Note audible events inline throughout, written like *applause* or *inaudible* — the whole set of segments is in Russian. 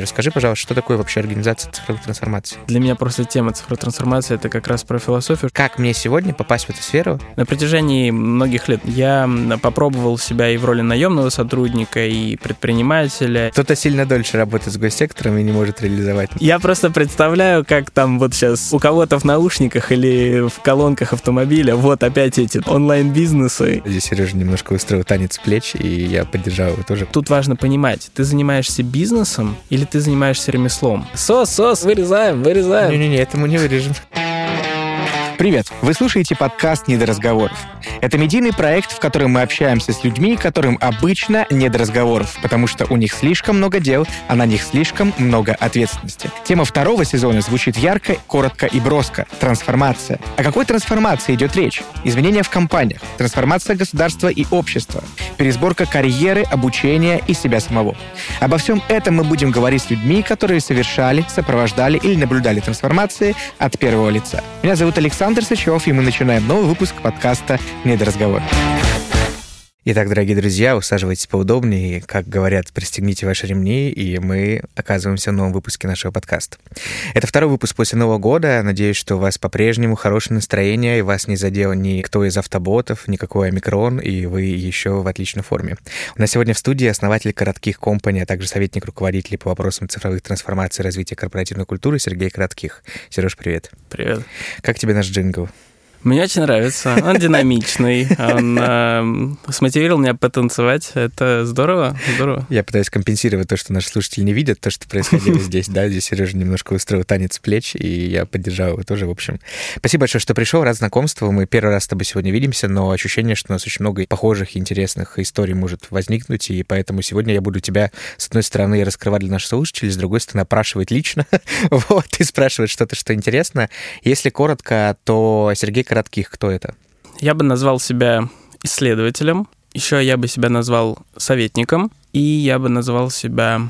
Расскажи, пожалуйста, что такое вообще организация цифровых трансформаций? Для меня просто тема цифровой трансформации — это как раз про философию. Как мне сегодня попасть в эту сферу? На протяжении многих лет я попробовал себя и в роли наемного сотрудника, и предпринимателя. Кто-то сильно дольше работает с госсектором и не может реализовать. Я просто представляю, как там вот сейчас у кого-то в наушниках или в колонках автомобиля вот опять эти онлайн-бизнесы. Здесь Сережа немножко устроил танец плеч, и я поддержал его тоже. Тут важно понимать, ты занимаешься бизнесом или ты занимаешься ремеслом. Сос, сос, вырезаем, вырезаем. Не-не-не, это мы не вырежем. Привет! Вы слушаете подкаст «Не до разговоров». Это медийный проект, в котором мы общаемся с людьми, которым обычно не до разговоров, потому что у них слишком много дел, а на них слишком много ответственности. Тема второго сезона звучит ярко, коротко и броско. Трансформация. О какой трансформации идет речь? Изменения в компаниях, трансформация государства и общества, пересборка карьеры, обучения и себя самого. Обо всем этом мы будем говорить с людьми, которые совершали, сопровождали или наблюдали трансформации от первого лица. Меня зовут Александр Александр Сычев, и мы начинаем новый выпуск подкаста «Недоразговор». Итак, дорогие друзья, усаживайтесь поудобнее, как говорят, пристегните ваши ремни, и мы оказываемся в новом выпуске нашего подкаста. Это второй выпуск после Нового года. Надеюсь, что у вас по-прежнему хорошее настроение, и вас не задел никто из автоботов, никакой омикрон, и вы еще в отличной форме. У нас сегодня в студии основатель коротких компаний, а также советник руководителей по вопросам цифровых трансформаций и развития корпоративной культуры Сергей Коротких. Сереж, привет. Привет. Как тебе наш джингл? Мне очень нравится. Он динамичный. Он э, смотивировал меня потанцевать. Это здорово, здорово. Я пытаюсь компенсировать то, что наши слушатели не видят, то, что происходило *laughs* здесь. Да, здесь Сережа немножко устроил танец плеч, и я поддержал его тоже. В общем, спасибо большое, что пришел. Рад знакомству. Мы первый раз с тобой сегодня видимся, но ощущение, что у нас очень много похожих и интересных историй может возникнуть, и поэтому сегодня я буду тебя, с одной стороны, раскрывать для наших слушателей, с другой стороны, опрашивать лично. *laughs* вот, и спрашивать что-то, что интересно. Если коротко, то Сергей коротких, кто это? Я бы назвал себя исследователем, еще я бы себя назвал советником, и я бы назвал себя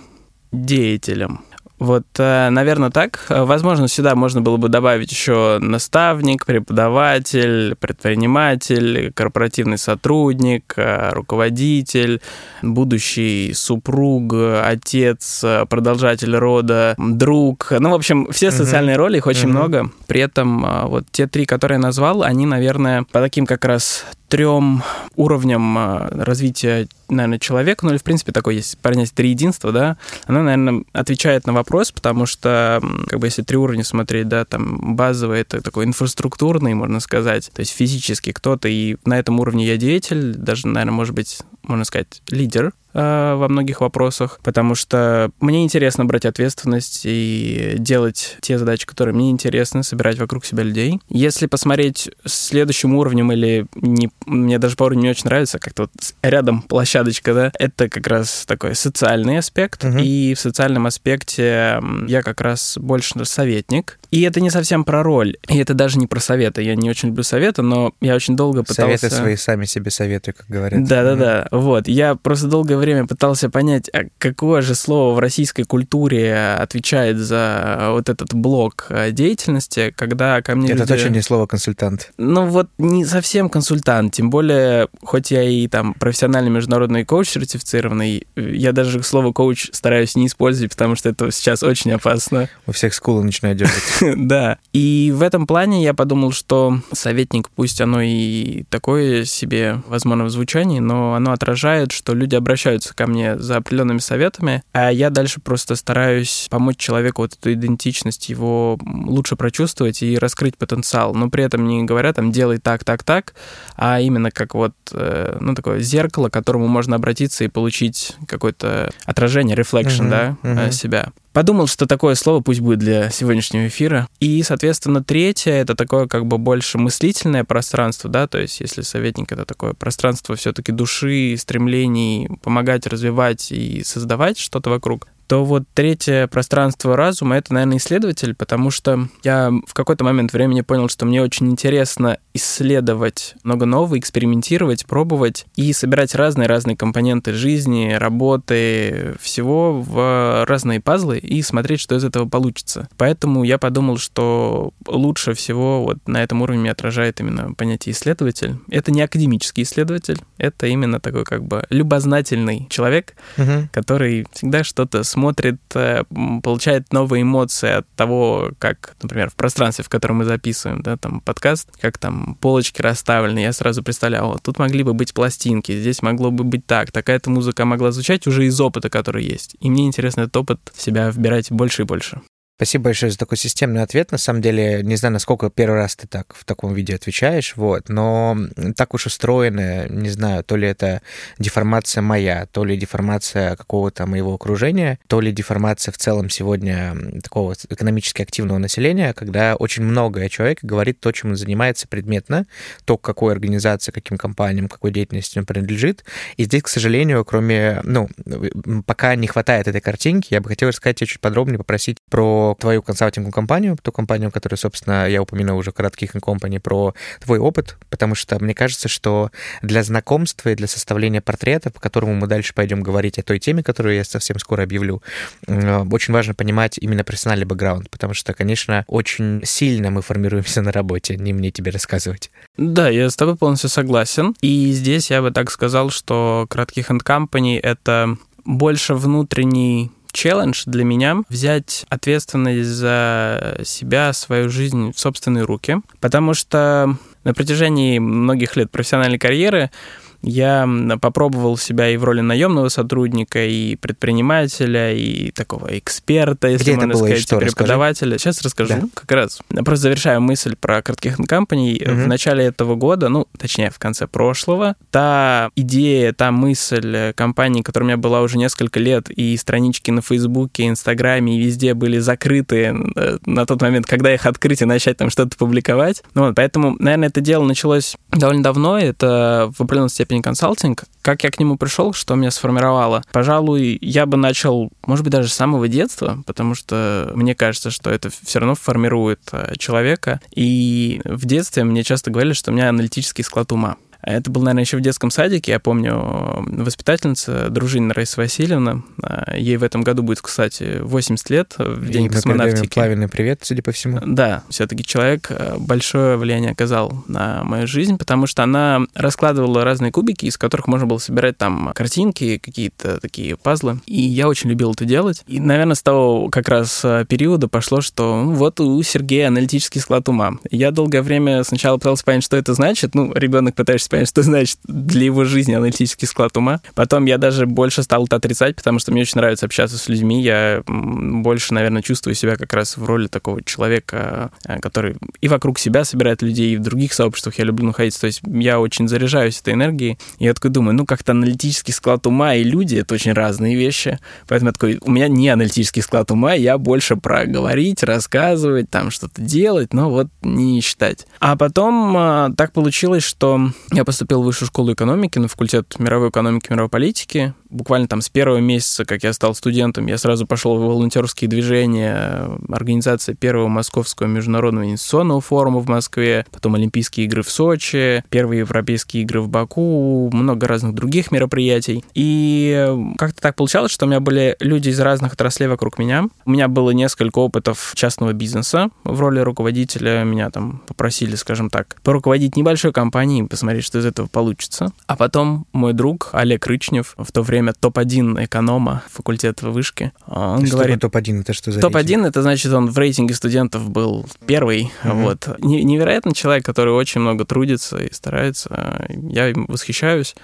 деятелем. Вот, э, наверное, так. Возможно, сюда можно было бы добавить еще наставник, преподаватель, предприниматель, корпоративный сотрудник, э, руководитель, будущий супруг, отец, продолжатель рода, друг. Ну, в общем, все социальные роли, их очень много. При этом э, вот те три, которые я назвал, они, наверное, по таким как раз трем уровням развития наверное, человек, ну или, в принципе, такое есть понятие три единства, да, она, наверное, отвечает на вопрос, потому что, как бы, если три уровня смотреть, да, там базовый это такой инфраструктурный, можно сказать, то есть физически кто-то, и на этом уровне я деятель, даже, наверное, может быть, можно сказать, лидер, Э, во многих вопросах, потому что мне интересно брать ответственность и делать те задачи, которые мне интересны, собирать вокруг себя людей. Если посмотреть следующим уровнем или не, мне даже по уровню не очень нравится, как-то вот рядом площадочка, да, это как раз такой социальный аспект, угу. и в социальном аспекте я как раз больше советник, и это не совсем про роль, и это даже не про советы. Я не очень люблю советы, но я очень долго пытался... Советы свои сами себе советую, как говорят. Да-да-да, вот. Я просто долгое время пытался понять, а какое же слово в российской культуре отвечает за вот этот блок э, деятельности, когда ко мне Это люди... точно не слово консультант. Ну вот не совсем консультант, тем более, хоть я и там профессиональный международный коуч сертифицированный, я даже слово коуч стараюсь не использовать, потому что это сейчас очень опасно. У всех скулы начинают дергать. *laughs* Да. И в этом плане я подумал, что советник, пусть оно и такое себе, возможно, в звучании, но оно отражает, что люди обращаются ко мне за определенными советами, а я дальше просто стараюсь помочь человеку вот эту идентичность его лучше прочувствовать и раскрыть потенциал, но при этом не говоря там делай так, так, так, а именно как вот, э, ну, такое зеркало, к которому можно обратиться и получить какое-то отражение, reflection, uh-huh, да, uh-huh. себя. Подумал, что такое слово пусть будет для сегодняшнего эфира. И, соответственно, третье — это такое как бы больше мыслительное пространство, да, то есть если советник — это такое пространство все таки души, стремлений помогать, развивать и создавать что-то вокруг, то вот третье пространство разума — это, наверное, исследователь, потому что я в какой-то момент времени понял, что мне очень интересно исследовать много нового, экспериментировать, пробовать и собирать разные-разные компоненты жизни, работы, всего в разные пазлы и смотреть, что из этого получится. Поэтому я подумал, что лучше всего вот на этом уровне отражает именно понятие исследователь. Это не академический исследователь, это именно такой как бы любознательный человек, угу. который всегда что-то смотрит смотрит, э, получает новые эмоции от того, как, например, в пространстве, в котором мы записываем, да, там подкаст, как там полочки расставлены, я сразу представлял, тут могли бы быть пластинки, здесь могло бы быть так, такая-то музыка могла звучать уже из опыта, который есть. И мне интересно этот опыт в себя вбирать больше и больше. Спасибо большое за такой системный ответ. На самом деле, не знаю, насколько первый раз ты так в таком виде отвечаешь, вот, но так уж устроено, не знаю, то ли это деформация моя, то ли деформация какого-то моего окружения, то ли деформация в целом сегодня такого экономически активного населения, когда очень многое человек говорит то, чем он занимается предметно, то, к какой организации, каким компаниям, какой деятельности он принадлежит. И здесь, к сожалению, кроме, ну, пока не хватает этой картинки, я бы хотел рассказать тебе чуть подробнее, попросить про твою консалтинговую компанию, ту компанию, которую, собственно, я упомянул уже в коротких компании, про твой опыт, потому что мне кажется, что для знакомства и для составления портрета, по которому мы дальше пойдем говорить о той теме, которую я совсем скоро объявлю, очень важно понимать именно профессиональный бэкграунд, потому что, конечно, очень сильно мы формируемся на работе, не мне тебе рассказывать. Да, я с тобой полностью согласен. И здесь я бы так сказал, что кратких Hand Company — это больше внутренний челлендж для меня взять ответственность за себя, свою жизнь в собственные руки, потому что на протяжении многих лет профессиональной карьеры я попробовал себя и в роли наемного сотрудника, и предпринимателя, и такого эксперта, если Где можно сказать, что? преподавателя. Расскажи. Сейчас расскажу. Да. Как раз просто завершаю мысль про кратких компаний. Угу. В начале этого года, ну, точнее, в конце прошлого, та идея, та мысль компании, которая у меня была уже несколько лет, и странички на Фейсбуке, Инстаграме, и везде были закрыты э, на тот момент, когда их открыть и начать там что-то публиковать. Ну, вот, поэтому, наверное, это дело началось довольно давно. Это в определенной степени степени консалтинг. Как я к нему пришел, что меня сформировало? Пожалуй, я бы начал, может быть, даже с самого детства, потому что мне кажется, что это все равно формирует э, человека. И в детстве мне часто говорили, что у меня аналитический склад ума. Это был, наверное, еще в детском садике. Я помню, воспитательница, дружина Раиса Васильевна, а, ей в этом году будет, кстати, 80 лет, в День И космонавтики. Плавный привет, судя по всему. Да, все-таки человек э, большое влияние оказал на мою жизнь, потому что она раскладывала разные кубики, из которых можно было собирать там картинки, какие-то такие пазлы. И я очень любил это делать. И, наверное, с того как раз э, периода пошло, что ну, вот у Сергея аналитический склад ума. Я долгое время сначала пытался понять, что это значит. Ну, ребенок пытаешься понять, что значит для его жизни аналитический склад ума. Потом я даже больше стал это отрицать, потому что мне очень нравится общаться с людьми. Я больше, наверное, чувствую себя как раз в роли такого человека, э, который и вокруг себя собирает людей, и в других сообществах я люблю находиться. То есть я очень заряжаюсь этой энергией. И я такой думаю, ну, как-то аналитический склад ума и люди — это очень разные вещи. Поэтому я такой, у меня не аналитический склад ума, я больше про говорить, рассказывать, там что-то делать, но вот не считать. А потом а, так получилось, что я поступил в высшую школу экономики на факультет мировой экономики и мировой политики буквально там с первого месяца, как я стал студентом, я сразу пошел в волонтерские движения, организация первого Московского международного инвестиционного форума в Москве, потом Олимпийские игры в Сочи, первые Европейские игры в Баку, много разных других мероприятий. И как-то так получалось, что у меня были люди из разных отраслей вокруг меня. У меня было несколько опытов частного бизнеса в роли руководителя. Меня там попросили, скажем так, поруководить небольшой компанией, посмотреть, что из этого получится. А потом мой друг Олег Рычнев в то время время топ-1 эконома факультета вышки. Он что говорит... топ-1? Это что за Топ-1 это значит, он в рейтинге студентов был первый. Угу. Вот. Невероятно человек, который очень много трудится и старается. Я им восхищаюсь.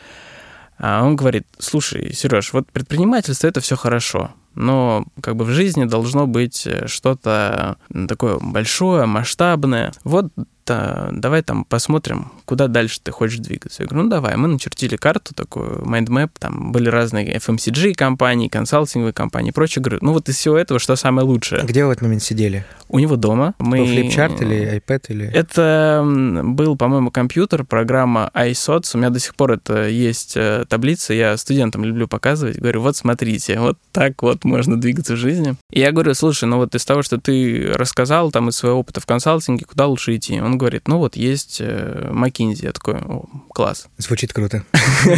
А он говорит, слушай, Сереж, вот предпринимательство — это все хорошо, но как бы в жизни должно быть что-то такое большое, масштабное. Вот да, давай там посмотрим, куда дальше ты хочешь двигаться. Я говорю, ну давай. Мы начертили карту такую, mindmap, там были разные FMCG компании, консалтинговые компании и прочее. Говорю, ну вот из всего этого что самое лучшее? Где вы в этот момент сидели? У него дома. Мы... Был флипчарт или iPad? Или... Это был, по-моему, компьютер, программа iSots. У меня до сих пор это есть э, таблица. Я студентам люблю показывать. Говорю, вот смотрите, вот так вот можно двигаться в жизни. И я говорю, слушай, ну вот из того, что ты рассказал там из своего опыта в консалтинге, куда лучше идти? Он он говорит, ну вот есть McKinsey. Я такой, О, класс. Звучит круто.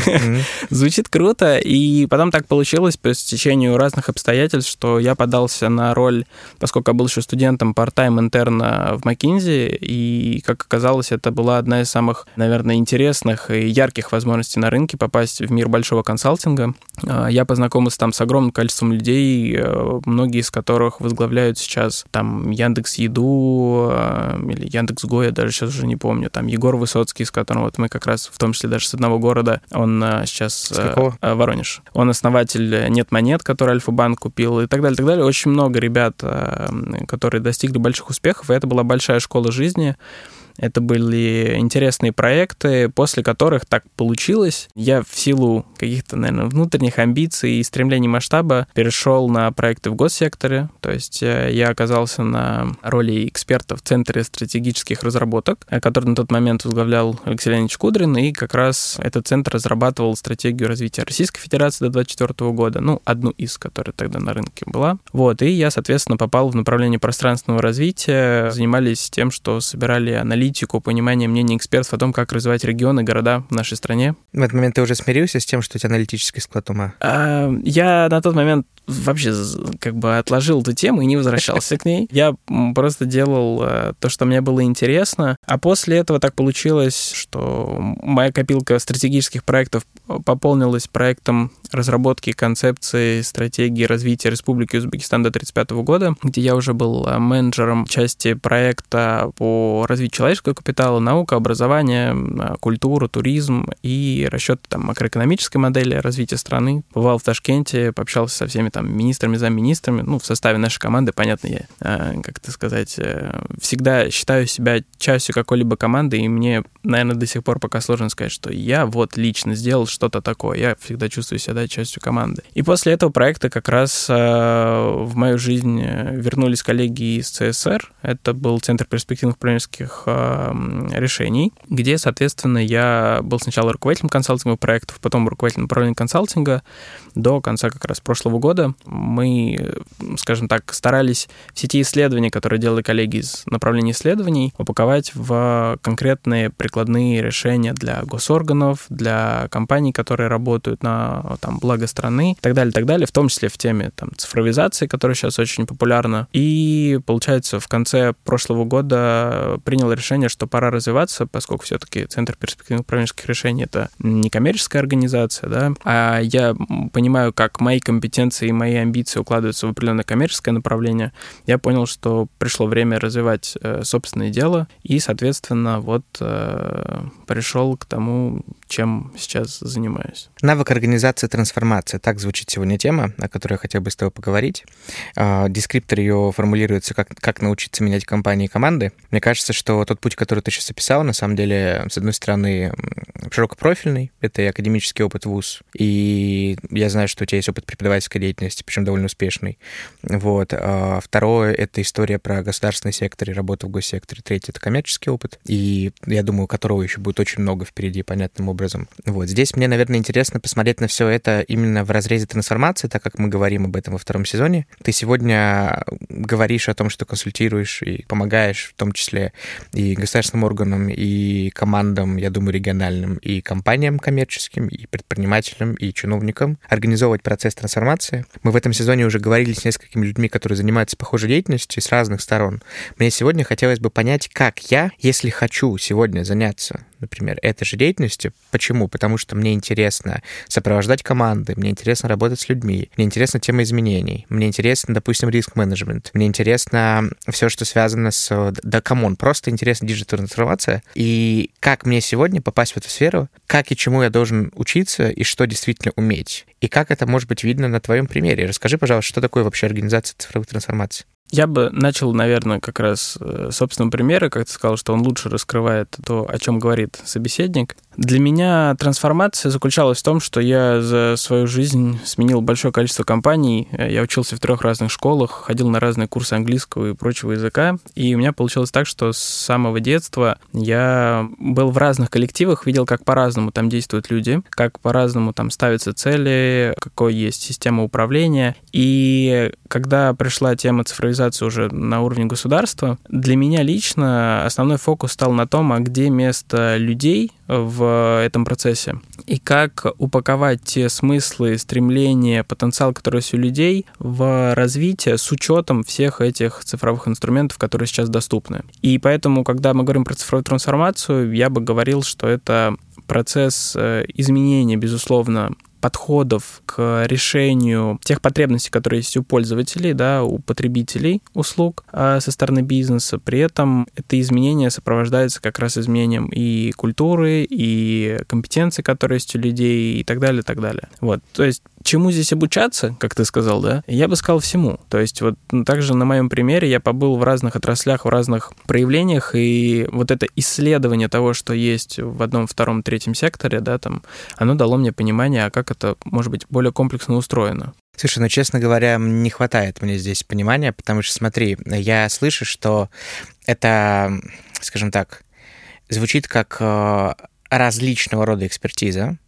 *laughs* Звучит круто, и потом так получилось по стечению разных обстоятельств, что я подался на роль, поскольку я был еще студентом part-time интерна в McKinsey, и, как оказалось, это была одна из самых, наверное, интересных и ярких возможностей на рынке попасть в мир большого консалтинга. А, я познакомился там с огромным количеством людей, э, многие из которых возглавляют сейчас там Яндекс Еду э, или Яндекс Го, я даже сейчас уже не помню, там Егор Высоцкий, с которым вот мы как раз, в том числе даже с одного города, он э, сейчас... С какого? Воронеж. Он основатель Нет Монет, который Альфа-банк купил и так далее, так далее. Очень много ребят, которые достигли больших успехов, и это была большая школа жизни. Это были интересные проекты, после которых так получилось. Я в силу каких-то, наверное, внутренних амбиций и стремлений масштаба перешел на проекты в госсекторе. То есть э, я оказался на роли эксперта в Центре стратегических разработок, э, который на тот момент возглавлял Алексей Леонидович Кудрин, и как раз этот центр разрабатывал стратегию развития Российской Федерации до 2024 года, ну, одну из, которая тогда на рынке была. Вот, и я, соответственно, попал в направление пространственного развития, занимались тем, что собирали аналитику аналитику, понимание мнений экспертов о том, как развивать регионы, города в нашей стране. В этот момент ты уже смирился с тем, что у тебя аналитический склад ума? А, я на тот момент вообще как бы отложил эту тему и не возвращался к ней. Я просто делал э, то, что мне было интересно. А после этого так получилось, что моя копилка стратегических проектов пополнилась проектом разработки концепции стратегии развития Республики Узбекистан до 1935 года, где я уже был э, менеджером части проекта по развитию человеческого капитала, наука, образование, э, культура, туризм и расчет там, макроэкономической модели развития страны. Бывал в Ташкенте, пообщался со всеми там министрами, замминистрами, ну, в составе нашей команды, понятно, я, э, как это сказать, всегда считаю себя частью какой-либо команды, и мне, наверное, до сих пор пока сложно сказать, что я вот лично сделал что-то такое. Я всегда чувствую себя да, частью команды. И после этого проекта как раз э, в мою жизнь э, вернулись коллеги из ЦСР. Это был Центр перспективных управленческих э, решений, где, соответственно, я был сначала руководителем консалтинговых проектов, потом руководителем направления консалтинга. До конца как раз прошлого года мы, скажем так, старались в сети исследований, которые делали коллеги из направления исследований, упаковать в конкретные прикладные решения для госорганов, для компаний, которые работают на там, благо страны и так далее, так далее, в том числе в теме там, цифровизации, которая сейчас очень популярна. И, получается, в конце прошлого года принял решение, что пора развиваться, поскольку все-таки Центр перспективных управленческих решений — это не коммерческая организация, да, а я понимаю, как мои компетенции и мои амбиции укладываются в определенное коммерческое направление, я понял, что пришло время развивать э, собственное дело, и, соответственно, вот э, пришел к тому, чем сейчас занимаюсь. Навык организации трансформации. Так звучит сегодня тема, о которой я хотел бы с тобой поговорить. А, дескриптор ее формулируется как, как научиться менять компании и команды. Мне кажется, что тот путь, который ты сейчас описал, на самом деле, с одной стороны, широкопрофильный. Это и академический опыт ВУЗ. И я знаю, что у тебя есть опыт преподавательской деятельности, причем довольно успешный. Вот. А второе — это история про государственный сектор и работу в госсекторе. Третье — это коммерческий опыт. И я думаю, которого еще будет очень много впереди, понятным образом. Вот. Здесь мне, наверное, интересно посмотреть на все это именно в разрезе трансформации, так как мы говорим об этом во втором сезоне. Ты сегодня говоришь о том, что консультируешь и помогаешь, в том числе и государственным органам, и командам, я думаю, региональным, и компаниям коммерческим, и предпринимателям, и чиновникам организовывать процесс трансформации. Мы в этом сезоне уже говорили с несколькими людьми, которые занимаются похожей деятельностью с разных сторон. Мне сегодня хотелось бы понять, как я, если хочу сегодня заняться например, этой же деятельностью. Почему? Потому что мне интересно сопровождать команды, мне интересно работать с людьми, мне интересна тема изменений, мне интересно, допустим, риск-менеджмент, мне интересно все, что связано с... Да, come on, просто интересна digital-трансформация. И как мне сегодня попасть в эту сферу, как и чему я должен учиться, и что действительно уметь. И как это может быть видно на твоем примере. Расскажи, пожалуйста, что такое вообще организация цифровых трансформаций? Я бы начал, наверное, как раз э, собственного примера, как ты сказал, что он лучше раскрывает то, о чем говорит собеседник. Для меня трансформация заключалась в том, что я за свою жизнь сменил большое количество компаний. Я учился в трех разных школах, ходил на разные курсы английского и прочего языка. И у меня получилось так, что с самого детства я был в разных коллективах, видел, как по-разному там действуют люди, как по-разному там ставятся цели, какой есть система управления. И когда пришла тема цифровизации, уже на уровне государства. Для меня лично основной фокус стал на том, а где место людей в этом процессе и как упаковать те смыслы, стремления, потенциал, который есть у людей в развитие с учетом всех этих цифровых инструментов, которые сейчас доступны. И поэтому, когда мы говорим про цифровую трансформацию, я бы говорил, что это процесс э, изменения, безусловно, подходов к решению тех потребностей, которые есть у пользователей, да, у потребителей услуг а, со стороны бизнеса. При этом это изменение сопровождается как раз изменением и культуры, и компетенций, которые есть у людей, и так далее, и так далее. Вот, то есть чему здесь обучаться, как ты сказал, да? Я бы сказал всему. То есть вот ну, также на моем примере я побыл в разных отраслях, в разных проявлениях, и вот это исследование того, что есть в одном, втором, третьем секторе, да, там, оно дало мне понимание, а как это, может быть, более комплексно устроено. Слушай, ну, честно говоря, не хватает мне здесь понимания, потому что, смотри, я слышу, что это, скажем так, звучит как э, различного рода экспертиза,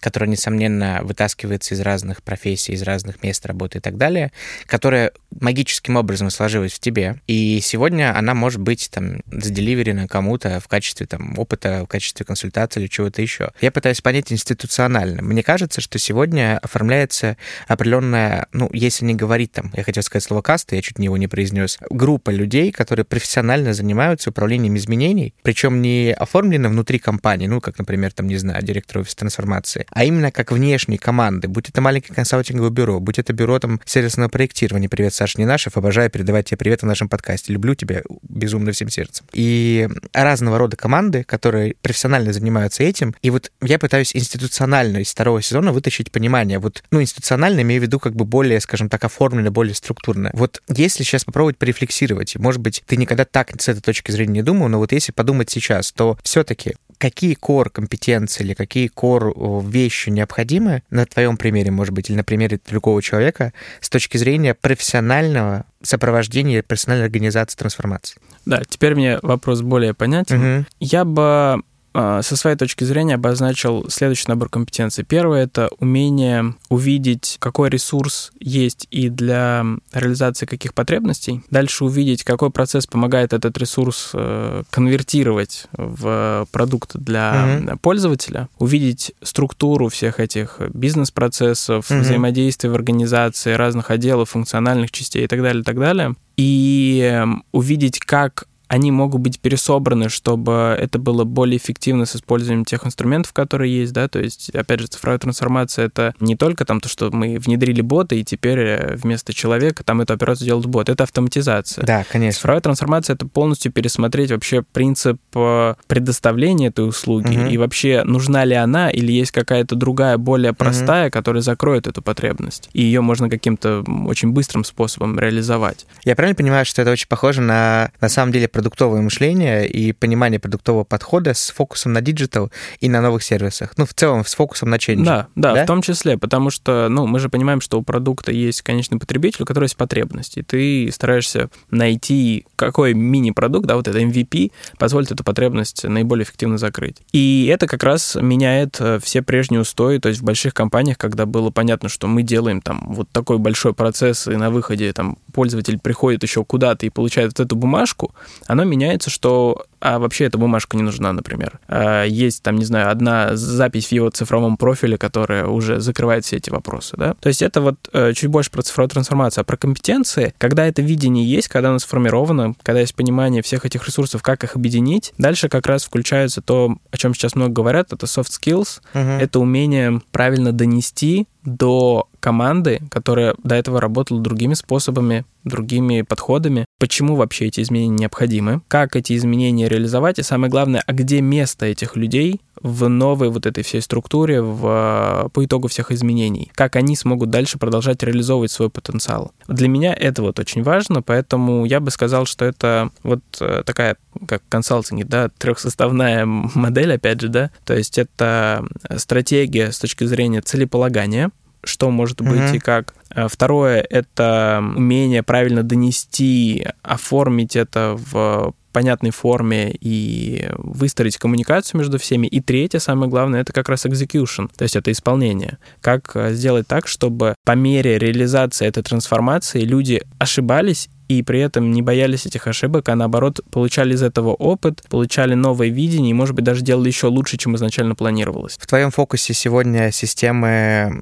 которая, несомненно, вытаскивается из разных профессий, из разных мест работы и так далее, которая магическим образом сложилась в тебе. И сегодня она может быть там заделиверена кому-то в качестве там опыта, в качестве консультации или чего-то еще. Я пытаюсь понять институционально. Мне кажется, что сегодня оформляется определенная, ну, если не говорить там, я хотел сказать слово каста, я чуть не его не произнес, группа людей, которые профессионально занимаются управлением изменений, причем не оформлено внутри компании, ну, как, например, там, не знаю, директор офиса трансформации, а именно как внешние команды, будь это маленькое консалтинговое бюро, будь это бюро там сервисного проектирования. Привет, Саша Нинашев, обожаю передавать тебе привет в нашем подкасте. Люблю тебя безумно всем сердцем. И разного рода команды, которые профессионально занимаются этим. И вот я пытаюсь институционально из второго сезона вытащить понимание. Вот, ну, институционально имею в виду как бы более, скажем так, оформленно, более структурно. Вот если сейчас попробовать порефлексировать, может быть, ты никогда так с этой точки зрения не думал, но вот если подумать сейчас, то все-таки какие core компетенции или какие core вещи необходимы на твоем примере, может быть, или на примере другого человека с точки зрения профессионального сопровождения, профессиональной организации трансформации? Да, теперь мне вопрос более понятен. Угу. Я бы со своей точки зрения обозначил следующий набор компетенций. Первое — это умение увидеть, какой ресурс есть и для реализации каких потребностей. Дальше увидеть, какой процесс помогает этот ресурс э, конвертировать в продукт для mm-hmm. пользователя. Увидеть структуру всех этих бизнес-процессов, mm-hmm. взаимодействия в организации, разных отделов, функциональных частей и так далее, и так далее. И эм, увидеть, как они могут быть пересобраны, чтобы это было более эффективно с использованием тех инструментов, которые есть, да, то есть, опять же, цифровая трансформация — это не только там то, что мы внедрили бота, и теперь э, вместо человека там эту операцию делает бот, это автоматизация. Да, конечно. Цифровая трансформация — это полностью пересмотреть вообще принцип э, предоставления этой услуги, угу. и вообще нужна ли она, или есть какая-то другая, более простая, угу. которая закроет эту потребность, и ее можно каким-то очень быстрым способом реализовать. Я правильно понимаю, что это очень похоже на, на самом деле, продуктовое мышление и понимание продуктового подхода с фокусом на digital и на новых сервисах. Ну, в целом, с фокусом на change. Да, да, да, в том числе, потому что, ну, мы же понимаем, что у продукта есть конечный потребитель, у которого есть потребности. Ты стараешься найти, какой мини-продукт, да, вот это MVP, позволит эту потребность наиболее эффективно закрыть. И это как раз меняет э, все прежние устои, то есть в больших компаниях, когда было понятно, что мы делаем там вот такой большой процесс, и на выходе там пользователь приходит еще куда-то и получает вот эту бумажку, оно меняется, что а вообще эта бумажка не нужна, например. А есть там, не знаю, одна запись в его цифровом профиле, которая уже закрывает все эти вопросы, да. То есть это вот э, чуть больше про цифровую трансформацию, а про компетенции, когда это видение есть, когда оно сформировано, когда есть понимание всех этих ресурсов, как их объединить, дальше как раз включается то, о чем сейчас много говорят, это soft skills, uh-huh. это умение правильно донести до команды, которая до этого работала другими способами, другими подходами, почему вообще эти изменения необходимы, как эти изменения реализовать, и самое главное, а где место этих людей в новой вот этой всей структуре в, по итогу всех изменений, как они смогут дальше продолжать реализовывать свой потенциал. Для меня это вот очень важно, поэтому я бы сказал, что это вот э, такая, как консалтинг, да, трехсоставная *laughs* модель, опять же, да, то есть это стратегия с точки зрения целеполагания, что может быть mm-hmm. и как. Э, второе — это умение правильно донести, оформить это в понятной форме и выстроить коммуникацию между всеми. И третье, самое главное, это как раз execution, то есть это исполнение. Как э, сделать так, чтобы по мере реализации этой трансформации люди ошибались и при этом не боялись этих ошибок, а наоборот получали из этого опыт, получали новое видение и, может быть, даже делали еще лучше, чем изначально планировалось. В твоем фокусе сегодня системы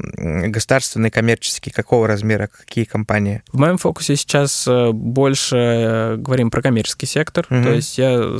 государственные, коммерческие, какого размера, какие компании? В моем фокусе сейчас э, больше э, говорим про коммерческий сектор, угу. то есть я, э,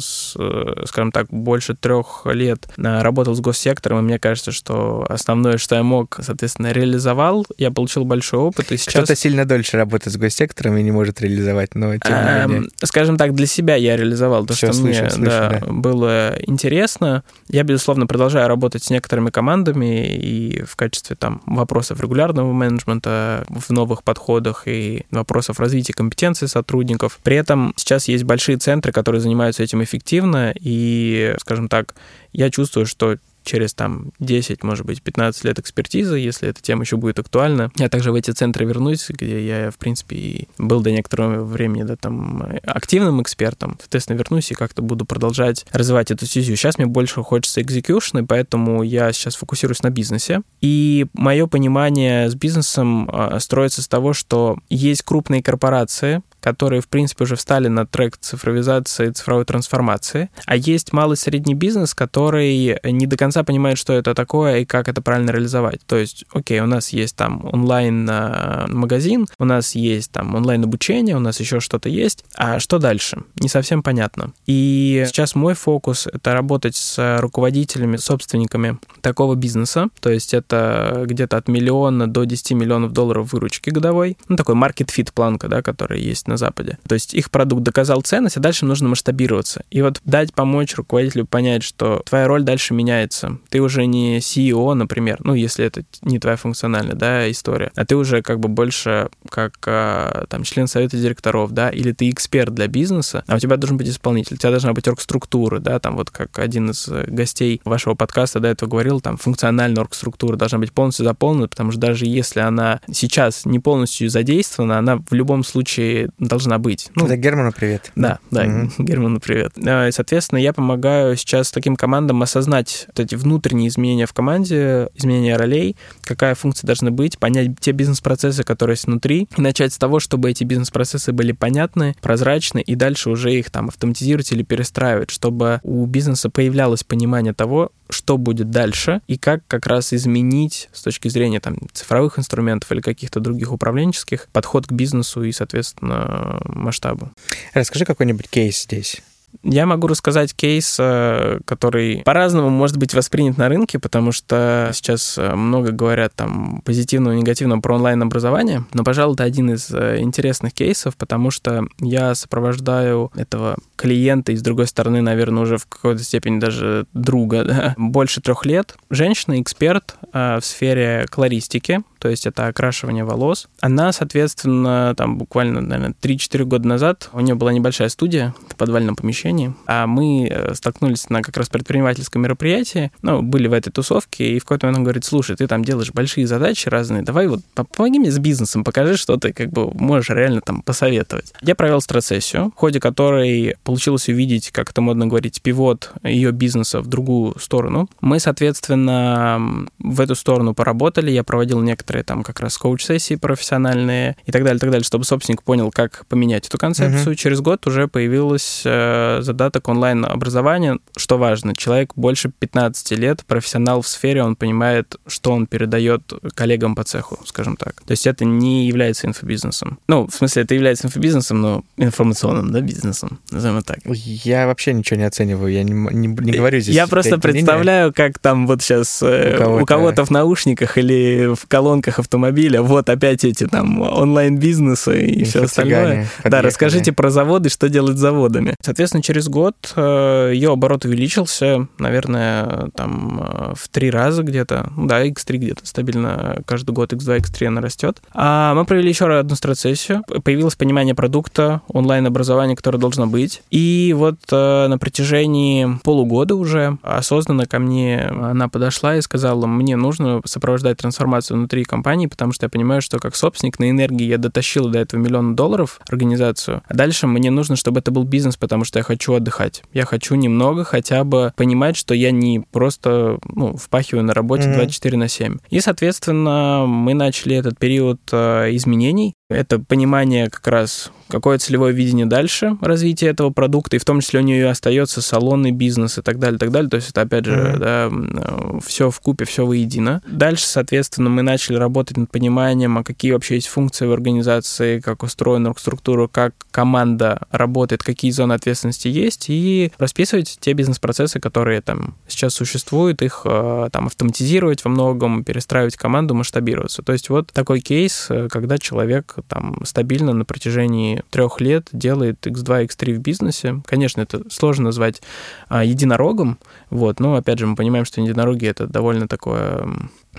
скажем так, больше трех лет работал с госсектором, и мне кажется, что основное, что я мог, соответственно, реализовал, я получил большой опыт, и сейчас... Кто-то сильно дольше работает с госсектором и не может реализовать, но тем не менее. Эм, скажем так, для себя я реализовал то, Все, что слышу, мне слышу, да, да. было интересно. Я, безусловно, продолжаю работать с некоторыми командами и в качестве там вопросов регулярного менеджмента в новых подходах и вопросов развития компетенций сотрудников. При этом сейчас есть большие центры, которые занимаются этим эффективно, и, скажем так, я чувствую, что через там 10, может быть, 15 лет экспертизы, если эта тема еще будет актуальна. Я также в эти центры вернусь, где я, в принципе, и был до некоторого времени да, там, активным экспертом. Соответственно, вернусь и как-то буду продолжать развивать эту стезю. Сейчас мне больше хочется экзекьюшн, поэтому я сейчас фокусируюсь на бизнесе. И мое понимание с бизнесом а, строится с того, что есть крупные корпорации, которые, в принципе, уже встали на трек цифровизации, цифровой трансформации, а есть малый и средний бизнес, который не до конца понимает, что это такое и как это правильно реализовать. То есть, окей, у нас есть там онлайн-магазин, у нас есть там онлайн-обучение, у нас еще что-то есть, а что дальше? Не совсем понятно. И сейчас мой фокус — это работать с руководителями, собственниками такого бизнеса, то есть это где-то от миллиона до 10 миллионов долларов выручки годовой, ну, такой market-fit планка, да, который есть на Западе. То есть их продукт доказал ценность, а дальше нужно масштабироваться. И вот дать помочь руководителю понять, что твоя роль дальше меняется. Ты уже не CEO, например, ну, если это не твоя функциональная, да, история, а ты уже как бы больше как а, там член совета директоров, да, или ты эксперт для бизнеса, а у тебя должен быть исполнитель, у тебя должна быть оргструктура, да, там вот как один из гостей вашего подкаста до этого говорил, там функциональная оргструктура должна быть полностью заполнена, потому что даже если она сейчас не полностью задействована, она в любом случае должна быть. Ну, Это Герману привет. Да, да, угу. Герману привет. А, соответственно, я помогаю сейчас таким командам осознать вот эти внутренние изменения в команде, изменения ролей, какая функция должна быть, понять те бизнес-процессы, которые есть внутри, и начать с того, чтобы эти бизнес-процессы были понятны, прозрачны, и дальше уже их там автоматизировать или перестраивать, чтобы у бизнеса появлялось понимание того, что будет дальше и как как раз изменить с точки зрения там, цифровых инструментов или каких-то других управленческих подход к бизнесу и, соответственно, масштабу. Расскажи какой-нибудь кейс здесь. Я могу рассказать кейс, э, который по-разному может быть воспринят на рынке, потому что сейчас э, много говорят там позитивного и негативного про онлайн-образование, но, пожалуй, это один из э, интересных кейсов, потому что я сопровождаю этого клиента и, с другой стороны, наверное, уже в какой-то степени даже друга, *laughs* да, больше трех лет. Женщина, эксперт в сфере колористики, то есть это окрашивание волос. Она, соответственно, там буквально, наверное, 3-4 года назад у нее была небольшая студия в подвальном помещении, а мы э, столкнулись на как раз предпринимательском мероприятии, ну, были в этой тусовке, и в какой-то момент он говорит, слушай, ты там делаешь большие задачи разные, давай вот помоги мне с бизнесом, покажи, что ты как бы можешь реально там посоветовать. Я провел страцессию, в ходе которой получилось увидеть, как это модно говорить, пивот ее бизнеса в другую сторону. Мы, соответственно, в эту сторону поработали, я проводил некоторые там как раз коуч-сессии профессиональные и так далее, так далее, чтобы собственник понял, как поменять эту концепцию. Uh-huh. Через год уже появилась э, задаток онлайн-образования. Что важно, человек больше 15 лет, профессионал в сфере, он понимает, что он передает коллегам по цеху, скажем так. То есть это не является инфобизнесом. Ну, в смысле, это является инфобизнесом, но информационным, да, бизнесом, назовем так. Я вообще ничего не оцениваю, я не, не, не говорю здесь. Я просто представляю, мнения. как там вот сейчас э, у кого-то, у кого-то в наушниках или в колонках колонках автомобиля, вот опять эти там онлайн-бизнесы и все остальное. Подъехали. Да, расскажите про заводы, что делать с заводами. Соответственно, через год э, ее оборот увеличился, наверное, там э, в три раза где-то. Да, X3 где-то стабильно каждый год X2, X3 она растет. А мы провели еще одну страцессию. Появилось понимание продукта, онлайн-образование, которое должно быть. И вот э, на протяжении полугода уже осознанно ко мне она подошла и сказала, мне нужно сопровождать трансформацию внутри компании, потому что я понимаю, что как собственник на энергии я дотащил до этого миллиона долларов организацию, а дальше мне нужно, чтобы это был бизнес, потому что я хочу отдыхать. Я хочу немного хотя бы понимать, что я не просто ну, впахиваю на работе mm-hmm. 24 на 7. И, соответственно, мы начали этот период э, изменений, Это понимание как раз, какое целевое видение дальше развития этого продукта, и в том числе у нее остается салонный бизнес и так далее, так далее. То есть это, опять же, mm-hmm. да, все в купе, все воедино. Дальше, соответственно, мы начали работать над пониманием, а какие вообще есть функции в организации, как устроена структура, как команда работает, какие зоны ответственности есть, и расписывать те бизнес-процессы, которые там сейчас существуют, их э, там автоматизировать во многом, перестраивать команду, масштабироваться. То есть вот такой кейс, э, когда человек там стабильно на протяжении трех лет делает X2, X3 в бизнесе. Конечно, это сложно назвать а, единорогом, вот, но опять же мы понимаем, что единороги это довольно такое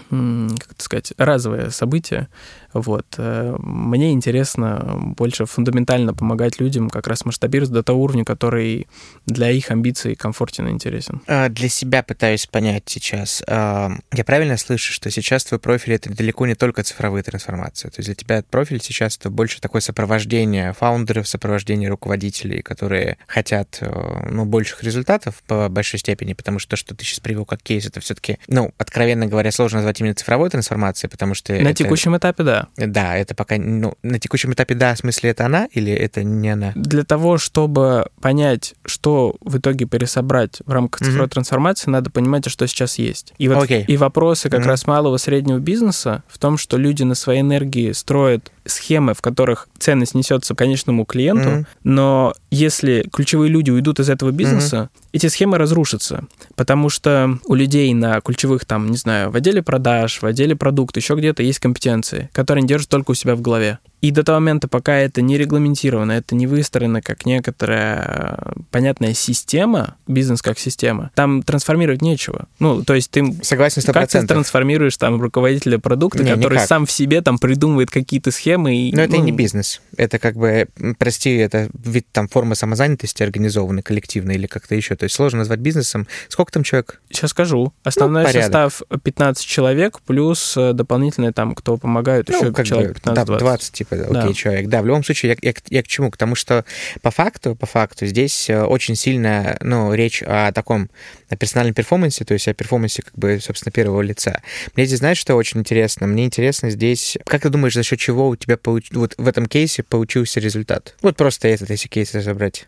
как это сказать, разовое событие. Вот. Э, мне интересно больше фундаментально помогать людям как раз масштабировать до того уровня, который для их амбиций комфортен и интересен. А, для себя пытаюсь понять сейчас. А, я правильно слышу, что сейчас твой профиль — это далеко не только цифровые трансформации? То есть для тебя профиль сейчас это больше такое сопровождение фаундеров, сопровождение руководителей, которые хотят э, ну, больших результатов по большой степени, потому что то, что ты сейчас привел как кейс, это все-таки, ну, откровенно говоря, сложно назвать именно цифровой трансформацией, потому что... На это... текущем этапе, да. Да, это пока... Ну, на текущем этапе, да, в смысле, это она или это не она? Для того, чтобы понять, что в итоге пересобрать в рамках цифровой mm-hmm. трансформации, надо понимать, что сейчас есть. И, вот, okay. и вопросы как mm-hmm. раз малого среднего бизнеса в том, что люди на своей энергии строят схемы, в которых ценность несется конечному клиенту, mm-hmm. но если ключевые люди уйдут из этого бизнеса, mm-hmm. эти схемы разрушатся, потому что у людей на ключевых, там, не знаю, в отделе продаж, в отделе продукта, еще где-то есть компетенции, которые они держат только у себя в голове. И до того момента, пока это не регламентировано, это не выстроено как некоторая э, понятная система, бизнес как система, там трансформировать нечего. Ну, то есть ты... Согласен 100%. Как ты трансформируешь там руководителя продукта, не, который никак. сам в себе там придумывает какие-то схемы и... Но это ну... не бизнес. Это как бы, прости, это вид там формы самозанятости организованной, коллективной или как-то еще. То есть сложно назвать бизнесом. Сколько там человек? Сейчас скажу. Основной ну, состав 15 человек, плюс э, дополнительные там, кто помогает, ну, еще человек 15-20. Да, 20, типа, окей, да. человек. Да, в любом случае, я, я, я к чему? К тому, что по факту, по факту, здесь э, очень сильно, ну, речь о таком о персональном перформансе, то есть о перформансе, как бы, собственно, первого лица. Мне здесь, знаешь, что очень интересно? Мне интересно здесь, как ты думаешь, за счет чего у тебя получ... вот в этом кейсе получился результат? Вот просто этот, если кейс разобрать.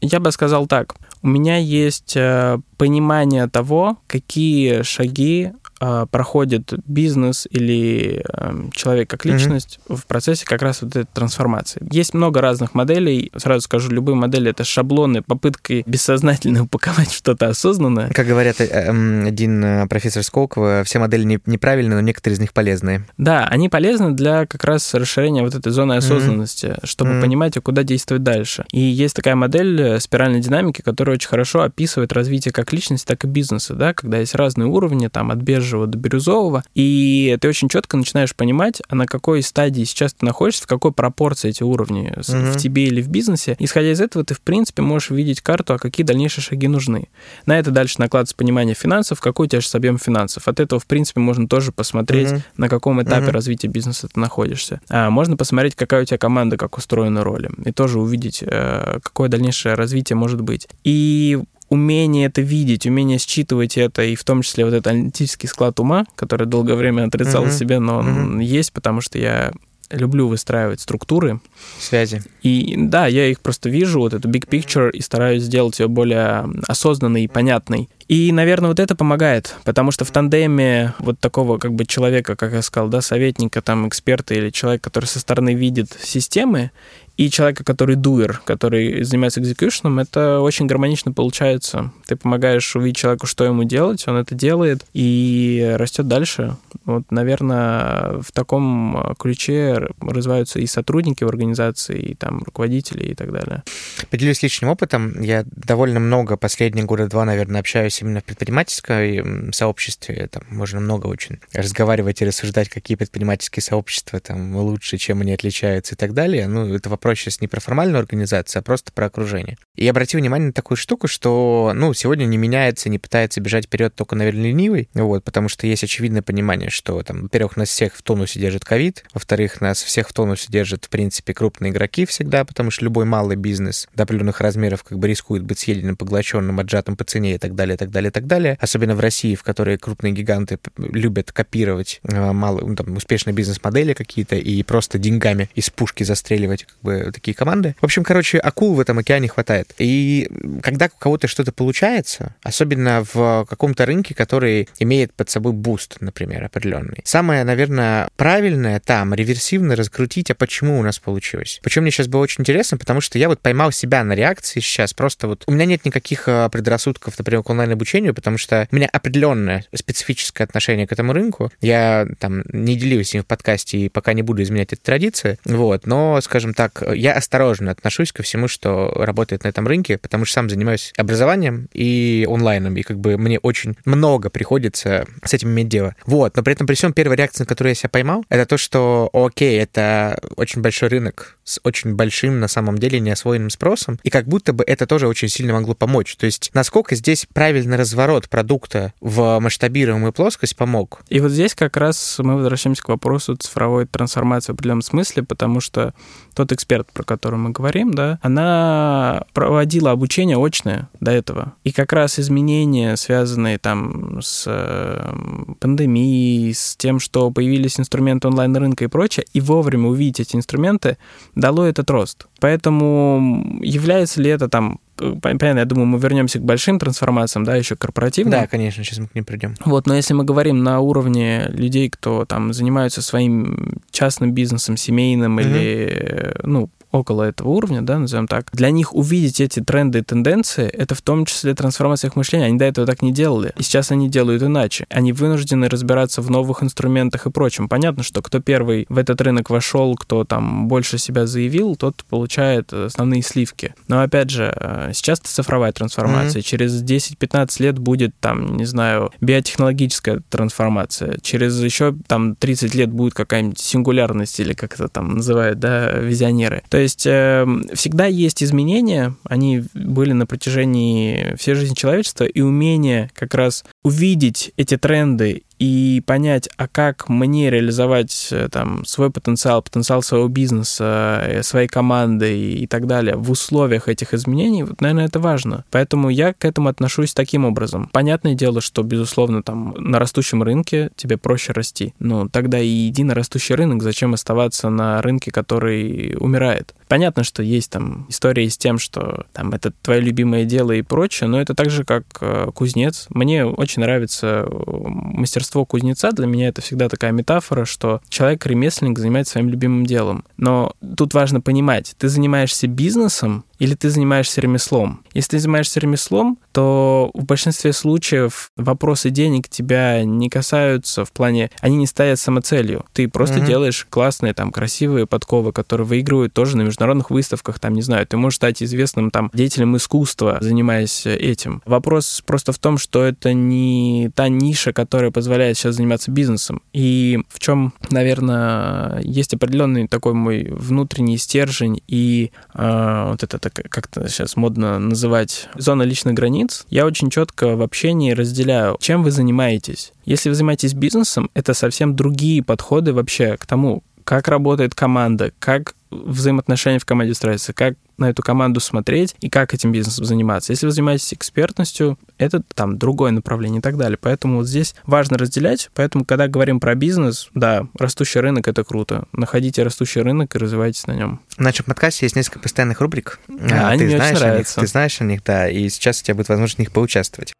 Я бы сказал так. У меня есть э, понимание того, какие шаги проходит бизнес или эм, человек как личность mm-hmm. в процессе как раз вот этой трансформации. Есть много разных моделей. Сразу скажу, любые модели — это шаблоны, попытки бессознательно *laughs* упаковать что-то осознанное. Как говорят э, эм, один э, профессор Сколково, все модели неправильные, но некоторые из них полезные. Да, они полезны для как раз расширения вот этой зоны осознанности, mm-hmm. чтобы mm-hmm. понимать, а куда действовать дальше. И есть такая модель э, спиральной динамики, которая очень хорошо описывает развитие как личности, так и бизнеса, да, когда есть разные уровни, там, от бежевого бежевого до бирюзового, и ты очень четко начинаешь понимать, а на какой стадии сейчас ты находишься, в какой пропорции эти уровни угу. в тебе или в бизнесе. Исходя из этого, ты, в принципе, можешь видеть карту, а какие дальнейшие шаги нужны. На это дальше накладывается понимание финансов, какой у тебя сейчас объем финансов. От этого, в принципе, можно тоже посмотреть, угу. на каком этапе угу. развития бизнеса ты находишься. А можно посмотреть, какая у тебя команда, как устроена роли, и тоже увидеть, э, какое дальнейшее развитие может быть. И умение это видеть, умение считывать это, и в том числе вот этот аналитический склад ума, который долгое время отрицал mm-hmm. себе, но он mm-hmm. есть, потому что я люблю выстраивать структуры. Связи. И да, я их просто вижу, вот эту big picture, и стараюсь сделать ее более осознанной и понятной. И, наверное, вот это помогает, потому что в тандеме вот такого как бы человека, как я сказал, да, советника, там, эксперта или человека, который со стороны видит системы, и человека, который дуэр, который занимается экзекьюшеном, это очень гармонично получается. Ты помогаешь увидеть человеку, что ему делать, он это делает и растет дальше. Вот, наверное, в таком ключе развиваются и сотрудники в организации, и там руководители и так далее. Поделюсь личным опытом. Я довольно много, последние года два, наверное, общаюсь именно в предпринимательском сообществе. Там можно много очень разговаривать и рассуждать, какие предпринимательские сообщества там лучше, чем они отличаются и так далее. Ну, это вопрос сейчас не про формальную организацию, а просто про окружение. И обрати внимание на такую штуку, что, ну, сегодня не меняется, не пытается бежать вперед только, наверное, ленивый, вот, потому что есть очевидное понимание, что, там, во-первых, нас всех в тонусе держит ковид, во-вторых, нас всех в тонусе держат, в принципе, крупные игроки всегда, потому что любой малый бизнес до определенных размеров как бы рискует быть съеденным, поглощенным, отжатым по цене и так далее, так далее, и так далее. Особенно в России, в которой крупные гиганты любят копировать э, мало, ну, там, успешные бизнес-модели какие-то и просто деньгами из пушки застреливать как бы, такие команды. В общем, короче, акул в этом океане хватает. И когда у кого-то что-то получается, особенно в каком-то рынке, который имеет под собой boost, например, определенный, самое, наверное, правильное там реверсивно раскрутить, а почему у нас получилось. Причем мне сейчас было очень интересно, потому что я вот поймал себя на реакции сейчас, просто вот у меня нет никаких э, предрассудков, например, к онлайн-обучению, потому что у меня определенное специфическое отношение к этому рынку. Я там не делюсь им в подкасте и пока не буду изменять эти традиции, вот, но, скажем так, я осторожно отношусь ко всему, что работает на этом рынке, потому что сам занимаюсь образованием и онлайном, и как бы мне очень много приходится с этим иметь дело. Вот, но при этом при всем первая реакция, на которую я себя поймал, это то, что, окей, это очень большой рынок с очень большим, на самом деле, неосвоенным спросом, и как будто бы это тоже очень сильно могло помочь. То есть, насколько здесь правильный разворот продукта в масштабируемую плоскость помог? И вот здесь как раз мы возвращаемся к вопросу цифровой трансформации в определенном смысле, потому что тот эксперт, про который мы говорим, да, она проводила обучение очное до этого. И как раз изменения, связанные там с эм, пандемией, с тем, что появились инструменты онлайн-рынка и прочее, и вовремя увидеть эти инструменты, дало этот рост. Поэтому является ли это там понятно, я думаю, мы вернемся к большим трансформациям, да, еще корпоративным. Да, конечно, сейчас мы к ним придем. Вот, но если мы говорим на уровне людей, кто там занимаются своим частным бизнесом, семейным mm-hmm. или, ну, около этого уровня, да, назовем так, для них увидеть эти тренды и тенденции, это в том числе трансформация их мышления. Они до этого так не делали. И сейчас они делают иначе. Они вынуждены разбираться в новых инструментах и прочем. Понятно, что кто первый в этот рынок вошел, кто там больше себя заявил, тот получает основные сливки. Но опять же, э, сейчас это цифровая трансформация. Mm-hmm. Через 10-15 лет будет там, не знаю, биотехнологическая трансформация. Через еще там 30 лет будет какая-нибудь сингулярность или как это там называют, да, визионеры. То есть э, всегда есть изменения, они были на протяжении всей жизни человечества, и умение как раз увидеть эти тренды и понять, а как мне реализовать э, там свой потенциал, потенциал своего бизнеса, э, своей команды и так далее в условиях этих изменений, вот, наверное, это важно. Поэтому я к этому отношусь таким образом. Понятное дело, что, безусловно, там на растущем рынке тебе проще расти. Ну, тогда и иди на растущий рынок, зачем оставаться на рынке, который умирает? Понятно, что есть там истории с тем, что там это твое любимое дело и прочее, но это так же, как э, кузнец. Мне очень нравится мастерство мастерство кузнеца для меня это всегда такая метафора, что человек-ремесленник занимается своим любимым делом. Но тут важно понимать, ты занимаешься бизнесом, или ты занимаешься ремеслом. Если ты занимаешься ремеслом, то в большинстве случаев вопросы денег тебя не касаются в плане, они не стоят самоцелью. Ты просто mm-hmm. делаешь классные, там, красивые подковы, которые выигрывают тоже на международных выставках, там, не знаю, ты можешь стать известным там деятелем искусства, занимаясь этим. Вопрос просто в том, что это не та ниша, которая позволяет сейчас заниматься бизнесом. И в чем, наверное, есть определенный такой мой внутренний стержень и э, вот это как-то сейчас модно называть, зона личных границ, я очень четко в общении разделяю, чем вы занимаетесь. Если вы занимаетесь бизнесом, это совсем другие подходы вообще к тому, как работает команда, как взаимоотношения в команде строятся, как на эту команду смотреть и как этим бизнесом заниматься. Если вы занимаетесь экспертностью, это там другое направление и так далее. Поэтому вот здесь важно разделять. Поэтому, когда говорим про бизнес, да, растущий рынок — это круто. Находите растущий рынок и развивайтесь на нем. В нашем подкасте есть несколько постоянных рубрик. Да, они ты мне знаешь очень нравятся. Них, ты знаешь о них, да, и сейчас у тебя будет возможность в них поучаствовать.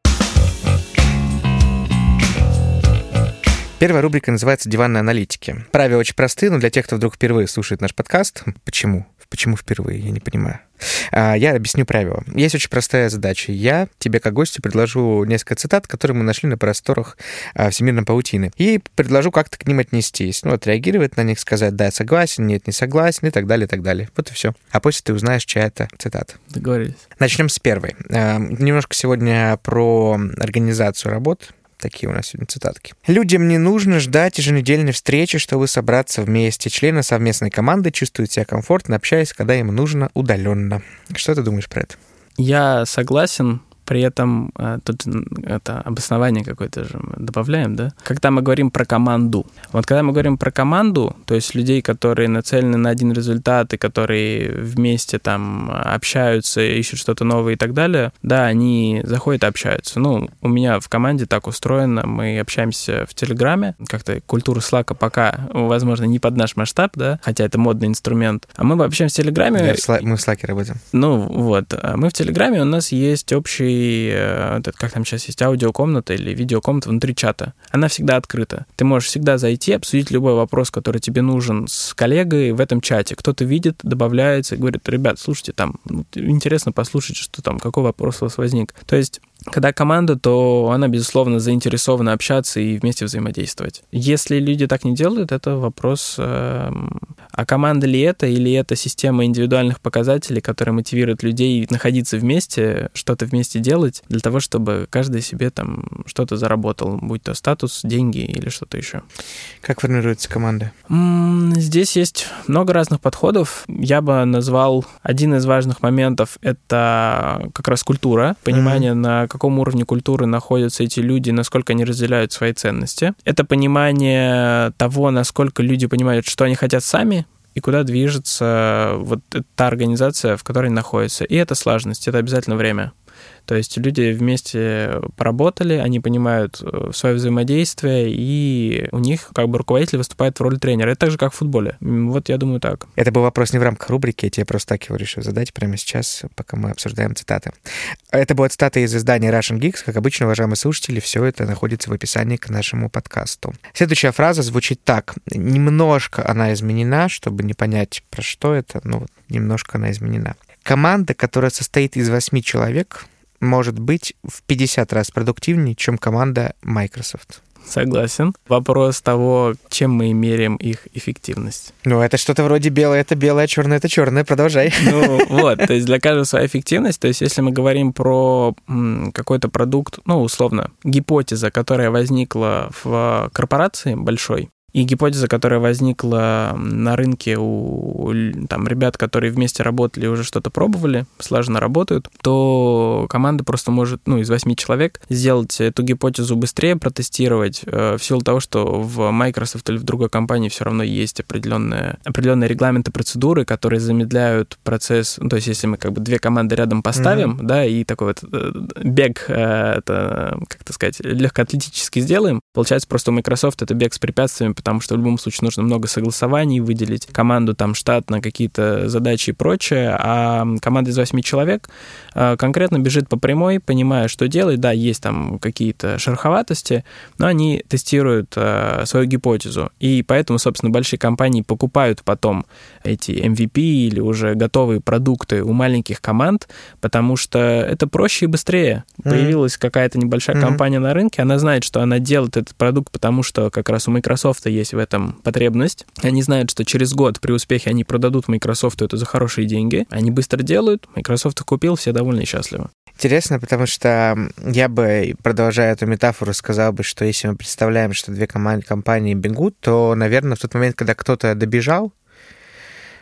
Первая рубрика называется «Диванные аналитики». Правила очень простые, но для тех, кто вдруг впервые слушает наш подкаст, почему? Почему впервые? Я не понимаю. А, я объясню правила. Есть очень простая задача. Я тебе, как гостю, предложу несколько цитат, которые мы нашли на просторах а, всемирной паутины. И предложу как-то к ним отнестись. Ну, отреагировать на них, сказать, да, согласен, нет, не согласен, и так далее, и так далее. Вот и все. А после ты узнаешь, чья это цитата. Договорились. Начнем с первой. А, немножко сегодня про организацию работ Такие у нас сегодня цитатки. Людям не нужно ждать еженедельной встречи, чтобы собраться вместе. Члены совместной команды чувствуют себя комфортно, общаясь, когда им нужно удаленно. Что ты думаешь про это? Я согласен, При этом э, тут это обоснование какое-то же мы добавляем, да? Когда мы говорим про команду. Вот когда мы говорим про команду, то есть людей, которые нацелены на один результат и которые вместе там общаются, ищут что-то новое и так далее, да, они заходят и общаются. Ну, у меня в команде так устроено, мы общаемся в Телеграме, как-то культура Слака пока, возможно, не под наш масштаб, да, хотя это модный инструмент. А мы общаемся в Телеграме. Да, мы в Слаке работаем. Ну, вот. А мы в Телеграме, у нас есть общий, э, как там сейчас есть, аудиокомната или видеокомната внутри чата. Она всегда открыта. Ты можешь всегда зайти, обсудить любой вопрос, который тебе нужен с коллегой в этом чате. Кто-то видит, добавляется и говорит, ребят, слушайте, там, интересно послушать, что там, какой вопрос у вас возник. То есть когда команда, то она, безусловно, заинтересована общаться и вместе взаимодействовать. Если люди так не делают, это вопрос, э, а команда ли это, или это система индивидуальных показателей, которая мотивирует людей находиться вместе, что-то вместе делать, для того, чтобы каждый себе там что-то заработал, будь то статус, деньги или что-то еще. Как формируется команда? Здесь есть много разных подходов. Я бы назвал один из важных моментов — это как раз культура, понимание, mm-hmm. на каком уровне культуры находятся эти люди, насколько они разделяют свои ценности. Это понимание того, насколько люди понимают, что они хотят сами, и куда движется вот та организация, в которой они находятся. И это сложность, это обязательно время. То есть люди вместе поработали, они понимают э, свое взаимодействие, и у них как бы руководитель выступает в роли тренера. Это так же, как в футболе. Вот я думаю так. Это был вопрос не в рамках рубрики, я тебе просто так его решил задать прямо сейчас, пока мы обсуждаем цитаты. Это была цитата из издания Russian Geeks. Как обычно, уважаемые слушатели, все это находится в описании к нашему подкасту. Следующая фраза звучит так. Немножко она изменена, чтобы не понять, про что это, ну, немножко она изменена. Команда, которая состоит из восьми человек, может быть в 50 раз продуктивнее, чем команда Microsoft. Согласен. Вопрос того, чем мы меряем их эффективность. Ну, это что-то вроде белое, это белое, черное, это черное. Продолжай. *laughs* Ну, вот, то есть для каждого своя эффективность. То есть если мы говорим про какой-то продукт, ну, условно, гипотеза, которая возникла в корпорации большой, и гипотеза, которая возникла на рынке у там, ребят, которые вместе работали и уже что-то пробовали, слаженно работают, то команда просто может, ну, из восьми человек сделать эту гипотезу быстрее, протестировать, э, в силу того, что в Microsoft или в другой компании все равно есть определенные, определенные регламенты, процедуры, которые замедляют процесс. Ну, то есть, если мы как бы две команды рядом поставим, mm-hmm. да, и такой вот э, бег, э, это, как это сказать, легкоатлетически сделаем, получается просто у Microsoft это бег с препятствиями, потому что в любом случае нужно много согласований, выделить команду, там, штат на какие-то задачи и прочее, а команда из восьми человек э, конкретно бежит по прямой, понимая, что делать. Да, есть там какие-то шероховатости, но они тестируют э, свою гипотезу. И поэтому, собственно, большие компании покупают потом эти MVP или уже готовые продукты у маленьких команд, потому что это проще и быстрее. Mm-hmm. Появилась какая-то небольшая mm-hmm. компания на рынке, она знает, что она делает этот продукт, потому что как раз у Microsoft есть в этом потребность. Они знают, что через год при успехе они продадут Microsoft это за хорошие деньги. Они быстро делают, Microsoft купил, все довольны и счастливы. Интересно, потому что я бы, продолжая эту метафору, сказал бы, что если мы представляем, что две компании бегут, то, наверное, в тот момент, когда кто-то добежал,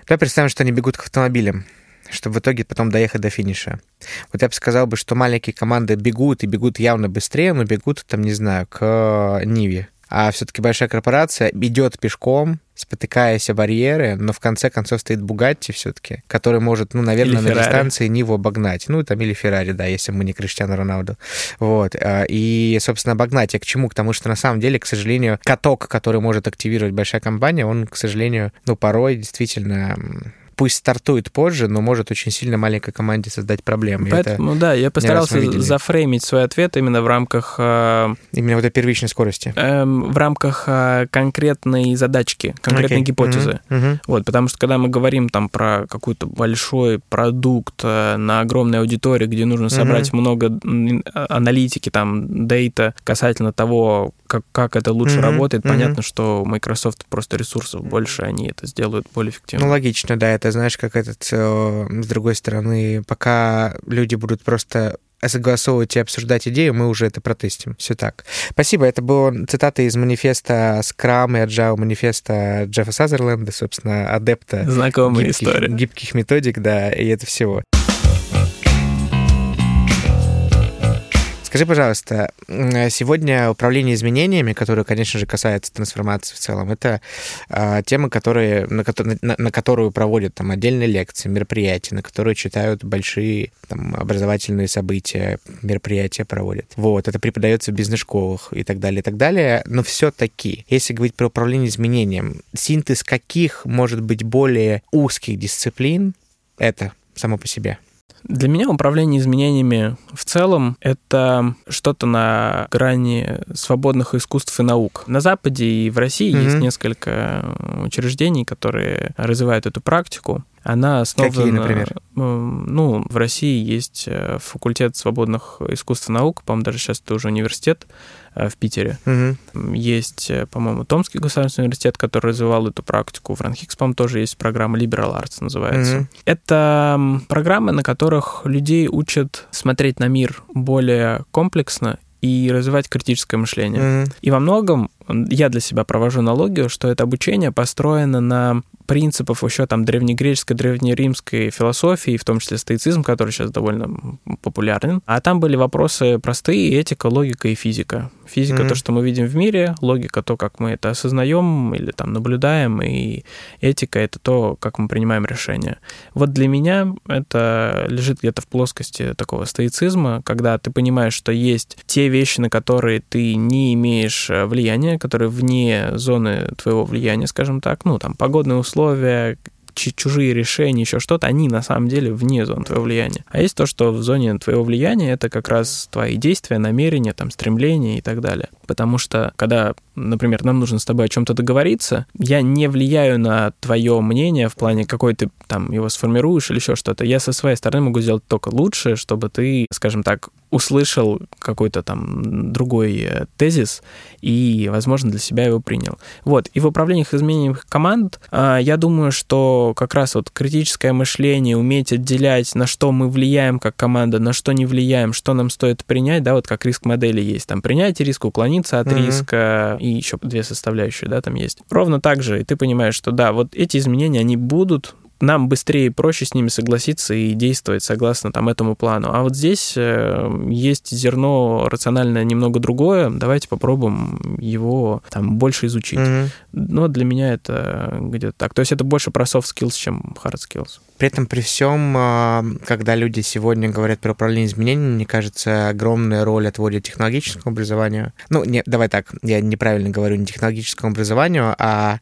Давай представим, что они бегут к автомобилям чтобы в итоге потом доехать до финиша. Вот я бы сказал бы, что маленькие команды бегут и бегут явно быстрее, но бегут там, не знаю, к Ниве. А все-таки большая корпорация идет пешком, спотыкаясь о барьеры, но в конце концов стоит Бугатти все-таки, который может, ну, наверное, на дистанции Ниву обогнать. Ну, там, или Феррари, да, если мы не Криштиану Роналду. Вот. А, и, собственно, обогнать. Я к чему? К тому, что на самом деле, к сожалению, каток, который может активировать большая компания, он, к сожалению, ну, порой действительно пусть стартует позже, но может очень сильно маленькой команде создать проблемы. Поэтому, да, я постарался зафреймить свой ответ именно в рамках... Э, именно вот этой первичной скорости. Э, в рамках э, конкретной задачки, конкретной okay. гипотезы. Uh-huh. Uh-huh. Вот, потому что когда мы говорим там про какой-то большой продукт э, на огромной аудитории, где нужно собрать uh-huh. много аналитики, там, дейта касательно того, как, как это лучше uh-huh. работает, uh-huh. понятно, что у Microsoft просто ресурсов больше, они это сделают более эффективно. Ну, логично, да, это знаешь, как этот, э, с другой стороны, пока люди будут просто согласовывать и обсуждать идею, мы уже это протестим. Все так. Спасибо. Это была цитата из манифеста Scrum и Agile манифеста Джеффа Сазерленда, собственно, адепта Знакомая гибких, история. гибких методик, да, и это всего. Скажи, пожалуйста, сегодня управление изменениями, которое, конечно же, касается трансформации в целом, это э, тема, которые, на, на, на которую проводят там отдельные лекции, мероприятия, на которые читают большие там, образовательные события, мероприятия проводят. Вот, это преподается в бизнес-школах и так далее, и так далее. Но все-таки, если говорить про управление изменением, синтез каких может быть более узких дисциплин, это само по себе? Для меня управление изменениями в целом — это что-то на грани свободных искусств и наук. На Западе и в России mm-hmm. есть несколько учреждений, которые развивают эту практику. Она основана... Какие, например? Ну, в России есть э, факультет свободных искусств и наук, по-моему, даже сейчас это уже университет э, в Питере. Угу. Есть, э, по-моему, Томский государственный университет, который развивал эту практику. В Ранхикс, по-моему, тоже есть программа Liberal Arts называется. Угу. Это программы, на которых людей учат смотреть на мир более комплексно и развивать критическое мышление. Mm-hmm. И во многом я для себя провожу аналогию, что это обучение построено на принципов еще там древнегреческой, древнеримской философии, в том числе стоицизм, который сейчас довольно популярен. А там были вопросы простые, этика, логика и физика. Физика mm-hmm. то, что мы видим в мире, логика то, как мы это осознаем или там наблюдаем, и этика это то, как мы принимаем решения. Вот для меня это лежит где-то в плоскости такого стоицизма, когда ты понимаешь, что есть те вещи, на которые ты не имеешь э, влияния, которые вне зоны твоего влияния, скажем так, ну там погодные условия, чужие решения, еще что-то, они на самом деле вне зоны твоего влияния. А есть то, что в зоне твоего влияния это как раз твои действия, намерения, там, стремления и так далее. Потому что, когда, например, нам нужно с тобой о чем-то договориться, я не влияю на твое мнение в плане, какой ты там его сформируешь или еще что-то. Я со своей стороны могу сделать только лучше, чтобы ты, скажем так, услышал какой-то там другой э, тезис и, возможно, для себя его принял. Вот. И в управлениях изменением команд а, я думаю, что как раз вот критическое мышление, уметь отделять, на что мы влияем как команда, на что не влияем, что нам стоит принять, да, вот как риск модели есть. Там принять риск, уклониться от mm-hmm. риска, и еще две составляющие, да, там есть. Ровно так же, и ты понимаешь, что да, вот эти изменения, они будут, нам быстрее и проще с ними согласиться и действовать согласно там этому плану. А вот здесь э, есть зерно рациональное немного другое. Давайте попробуем его там больше изучить. Mm-hmm. Но для меня это где-то так. То есть это больше про soft skills, чем hard skills. При этом при всем, а, когда люди сегодня говорят про управление изменениями, мне кажется, огромная роль отводят технологическому образованию. Ну, не, давай так, я неправильно говорю, не технологическому образованию, а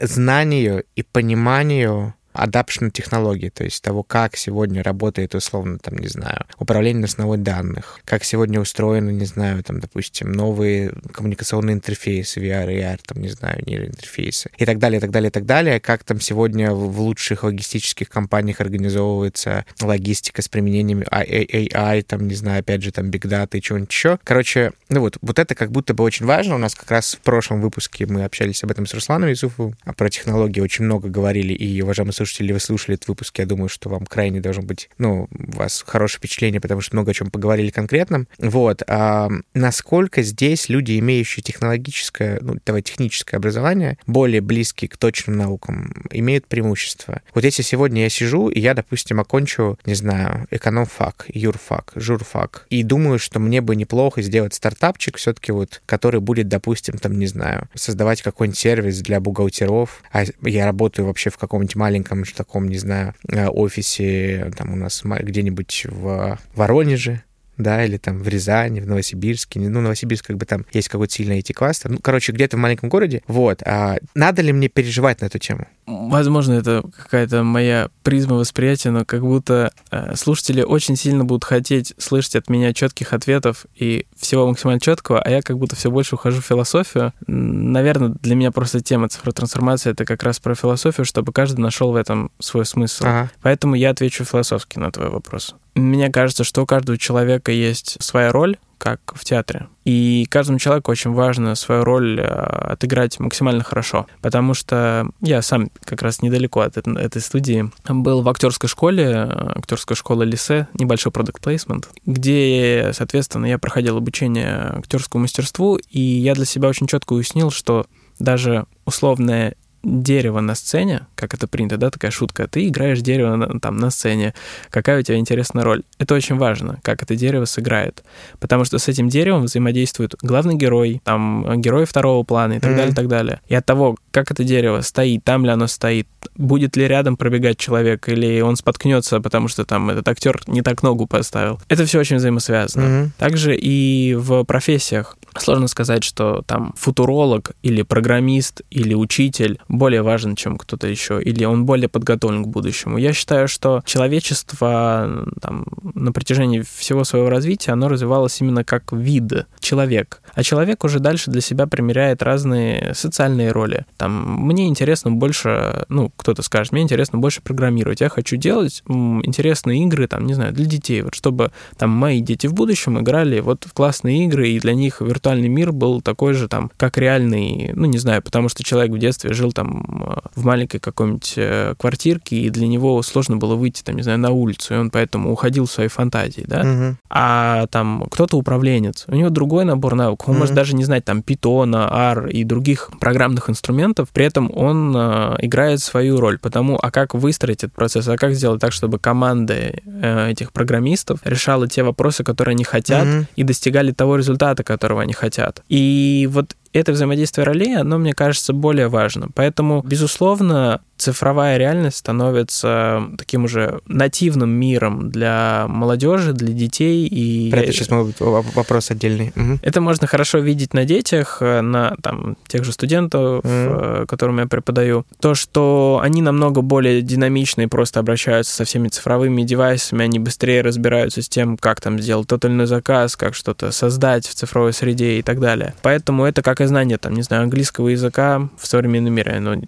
знанию и пониманию adaption технологии, то есть того, как сегодня работает, условно, там, не знаю, управление основой данных, как сегодня устроены, не знаю, там, допустим, новые коммуникационные интерфейсы, VR, AR, там, не знаю, нейроинтерфейсы и так далее, и так далее, и так далее, как там сегодня в лучших логистических компаниях организовывается логистика с применением AI, там, не знаю, опять же, там, Big Data и чего-нибудь еще. Короче, ну вот, вот это как будто бы очень важно. У нас как раз в прошлом выпуске мы общались об этом с Русланом Юсуфовым, а про технологии очень много говорили, и, слушатели, слушатели, вы слушали этот выпуск, я думаю, что вам крайне должно быть, ну, у вас хорошее впечатление, потому что много о чем поговорили конкретно. Вот. А насколько здесь люди, имеющие технологическое, ну, давай, техническое образование, более близкие к точным наукам, имеют преимущество? Вот если сегодня я сижу, и я, допустим, окончу, не знаю, экономфак, юрфак, журфак, и думаю, что мне бы неплохо сделать стартапчик все-таки вот, который будет, допустим, там, не знаю, создавать какой-нибудь сервис для бухгалтеров, а я работаю вообще в каком-нибудь маленьком каком-нибудь таком, не знаю, э, офисе, там у нас где-нибудь в Воронеже, да, или там в Рязани, в Новосибирске. Ну, Новосибирск, как бы там есть какой-то сильный IT-кластер. Ну, короче, где-то в маленьком городе. Вот. А надо ли мне переживать на эту тему? Возможно, это какая-то моя призма восприятия, но как будто э, слушатели очень сильно будут хотеть слышать от меня четких ответов и всего максимально четкого, а я как будто все больше ухожу в философию. Наверное, для меня просто тема цифротрансформации — это как раз про философию, чтобы каждый нашел в этом свой смысл. Ага. Поэтому я отвечу философски на твой вопрос. Мне кажется, что у каждого человека есть своя роль, как в театре. И каждому человеку очень важно свою роль э, отыграть максимально хорошо, потому что я сам как раз недалеко от этой студии был в актерской школе, актерская школа Лисе, небольшой продукт плейсмент, где, соответственно, я проходил обучение актерскому мастерству, и я для себя очень четко уяснил, что даже условная дерево на сцене, как это принято, да, такая шутка, ты играешь дерево на, там на сцене, какая у тебя интересная роль. Это очень важно, как это дерево сыграет, потому что с этим деревом взаимодействует главный герой, там герой второго плана и так mm-hmm. далее, и так далее. И от того, как это дерево стоит, там ли оно стоит, будет ли рядом пробегать человек, или он споткнется, потому что там этот актер не так ногу поставил. Это все очень взаимосвязано. Mm-hmm. Также и в профессиях. Сложно сказать, что там футуролог или программист или учитель более важен, чем кто-то еще, или он более подготовлен к будущему. Я считаю, что человечество там, на протяжении всего своего развития, оно развивалось именно как вид, человек. А человек уже дальше для себя примеряет разные социальные роли. Там, мне интересно больше, ну, кто-то скажет, мне интересно больше программировать. Я хочу делать интересные игры, там, не знаю, для детей, вот чтобы там мои дети в будущем играли вот в классные игры, и для них виртуальные виртуальный мир был такой же там, как реальный, ну, не знаю, потому что человек в детстве жил там в маленькой какой-нибудь э, квартирке, и для него сложно было выйти, там, не знаю, на улицу, и он поэтому уходил в свои фантазии, да. Угу. А там кто-то управленец, у него другой набор навыков, он угу. может даже не знать там питона, R и других программных инструментов, при этом он э, играет свою роль, потому, а как выстроить этот процесс, а как сделать так, чтобы команды э, этих программистов решала те вопросы, которые они хотят, угу. и достигали того результата, которого они хотят. И вот это взаимодействие ролей, оно, мне кажется, более важно. Поэтому, безусловно, цифровая реальность становится таким уже нативным миром для молодежи, для детей. И Про это сейчас может быть вопрос отдельный. Угу. Это можно хорошо видеть на детях, на там, тех же студентов, угу. которым я преподаю. То, что они намного более динамичны и просто обращаются со всеми цифровыми девайсами, они быстрее разбираются с тем, как там сделать тот или иной заказ, как что-то создать в цифровой среде и так далее. Поэтому это как и знание, там, не знаю, английского языка в современном мире, оно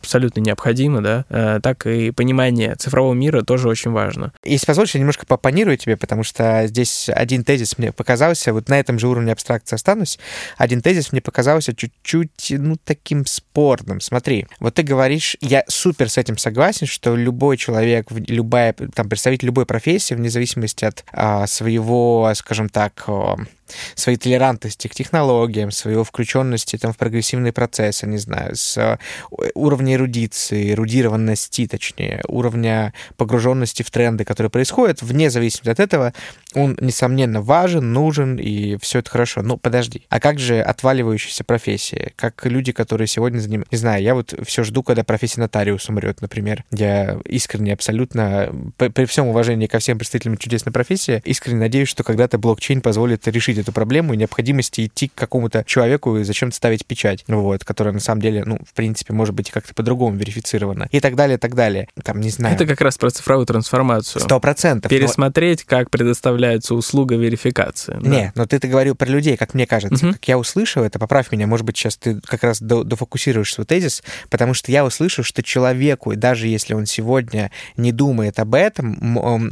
абсолютно необходимо необходимо, да, э, так и понимание цифрового мира тоже очень важно. Если позволишь, я немножко попонирую тебе, потому что здесь один тезис мне показался, вот на этом же уровне абстракции останусь, один тезис мне показался чуть-чуть, ну, таким спорным. Смотри, вот ты говоришь, я супер с этим согласен, что любой человек, любая, там, представитель любой профессии, вне зависимости от а, своего, скажем так, своей толерантности к технологиям, своей включенности там, в прогрессивные процессы, не знаю, с э, уровня эрудиции, эрудированности, точнее, уровня погруженности в тренды, которые происходят, вне зависимости от этого, он, несомненно, важен, нужен, и все это хорошо. Но подожди, а как же отваливающиеся профессии? Как люди, которые сегодня занимаются... Не знаю, я вот все жду, когда профессия нотариус умрет, например. Я искренне, абсолютно, при всем уважении ко всем представителям чудесной профессии, искренне надеюсь, что когда-то блокчейн позволит решить эту проблему и необходимости идти к какому-то человеку и зачем-то ставить печать, вот, которая на самом деле, ну, в принципе, может быть как-то по-другому верифицирована. И так далее, и так далее. Там, не знаю. Это как раз про цифровую трансформацию. Сто процентов. Пересмотреть, но... как предоставляется услуга верификации. Да? Не, но ты-то говорил про людей, как мне кажется. Угу. Как я услышал это, поправь меня, может быть, сейчас ты как раз дофокусируешь свой тезис, потому что я услышал, что человеку, и даже если он сегодня не думает об этом,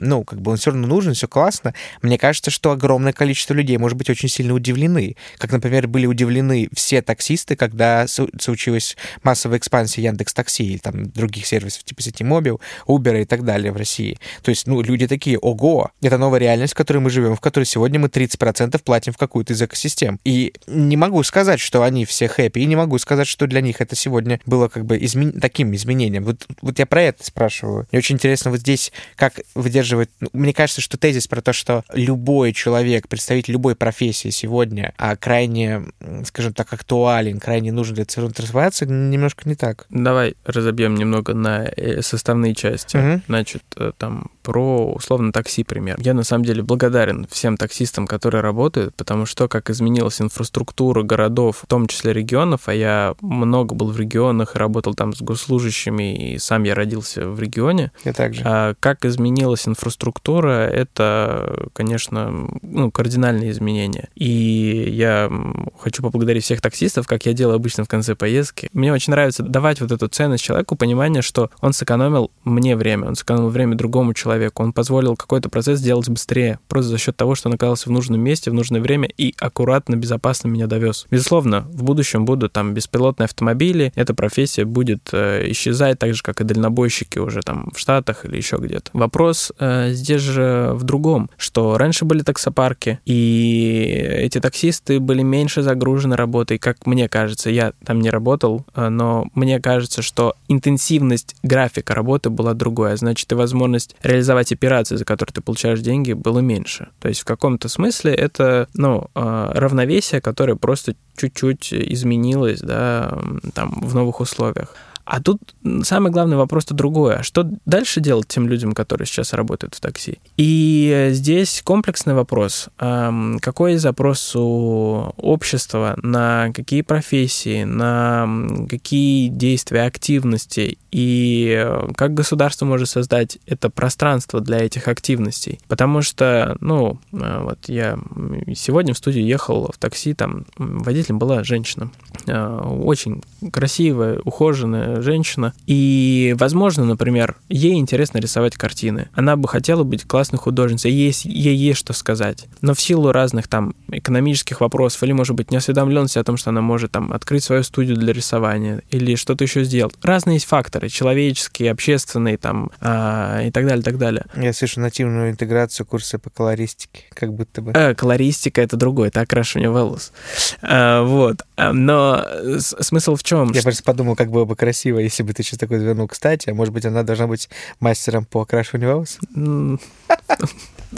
ну, как бы он все равно нужен, все классно, мне кажется, что огромное количество людей, может быть очень сильно удивлены. Как, например, были удивлены все таксисты, когда случилась массовая экспансия Яндекс Такси или там других сервисов типа Ситимобил, Uber и так далее в России. То есть, ну, люди такие, ого, это новая реальность, в которой мы живем, в которой сегодня мы 30% платим в какую-то из экосистем. И не могу сказать, что они все хэппи, и не могу сказать, что для них это сегодня было как бы измен... таким изменением. Вот, вот я про это спрашиваю. Мне очень интересно вот здесь, как выдерживать... Ну, мне кажется, что тезис про то, что любой человек, представитель любой профессии, сегодня а крайне, скажем так, актуален, крайне нужен для цифровой трансформации, немножко не так. Давай разобьем немного на э, составные части. Угу. Значит, э, там про условно такси пример. Я на самом деле благодарен всем таксистам, которые работают, потому что как изменилась инфраструктура городов, в том числе регионов, а я много был в регионах и работал там с госслужащими, и сам я родился в регионе. Я также. А как изменилась инфраструктура, это, конечно, ну, кардинальные изменения изменения. И я хочу поблагодарить всех таксистов, как я делаю обычно в конце поездки. Мне очень нравится давать вот эту ценность человеку, понимание, что он сэкономил мне время, он сэкономил время другому человеку, человеку, он позволил какой-то процесс сделать быстрее, просто за счет того, что он оказался в нужном месте, в нужное время и аккуратно, безопасно меня довез. Безусловно, в будущем будут там беспилотные автомобили, эта профессия будет э, исчезать, так же, как и дальнобойщики уже там в Штатах или еще где-то. Вопрос э, здесь же в другом, что раньше были таксопарки, и эти таксисты были меньше загружены работой, как мне кажется. Я там не работал, э, но мне кажется, что интенсивность графика работы была другой, а значит и возможность реализовать операции, за которые ты получаешь деньги, было меньше. То есть в каком-то смысле это ну, э, равновесие, которое просто чуть-чуть изменилось да, там, в новых условиях. А тут самый главный вопрос-то другое. А что дальше делать тем людям, которые сейчас работают в такси? И здесь комплексный вопрос. Какой запрос у общества на какие профессии, на какие действия, активности и как государство может создать это пространство для этих активностей? Потому что, ну, э, вот я сегодня в студию ехал в такси, там водителем была женщина. Э, очень красивая, ухоженная, женщина, и, возможно, например, ей интересно рисовать картины. Она бы хотела быть классной художницей, ей, ей есть что сказать. Но в силу разных там экономических вопросов или, может быть, неосведомленности о том, что она может там открыть свою студию для рисования или что-то еще сделать. Разные есть факторы, человеческие, общественные там а, и так далее, так далее. Я слышу нативную интеграцию курса по колористике, как будто бы. Э, колористика — это другое, это окрашивание волос. А, вот. А, но смысл в чем? Я просто подумал, как было бы красиво красиво, если бы ты сейчас такой вернул. Кстати, а может быть, она должна быть мастером по окрашиванию волос? *laughs*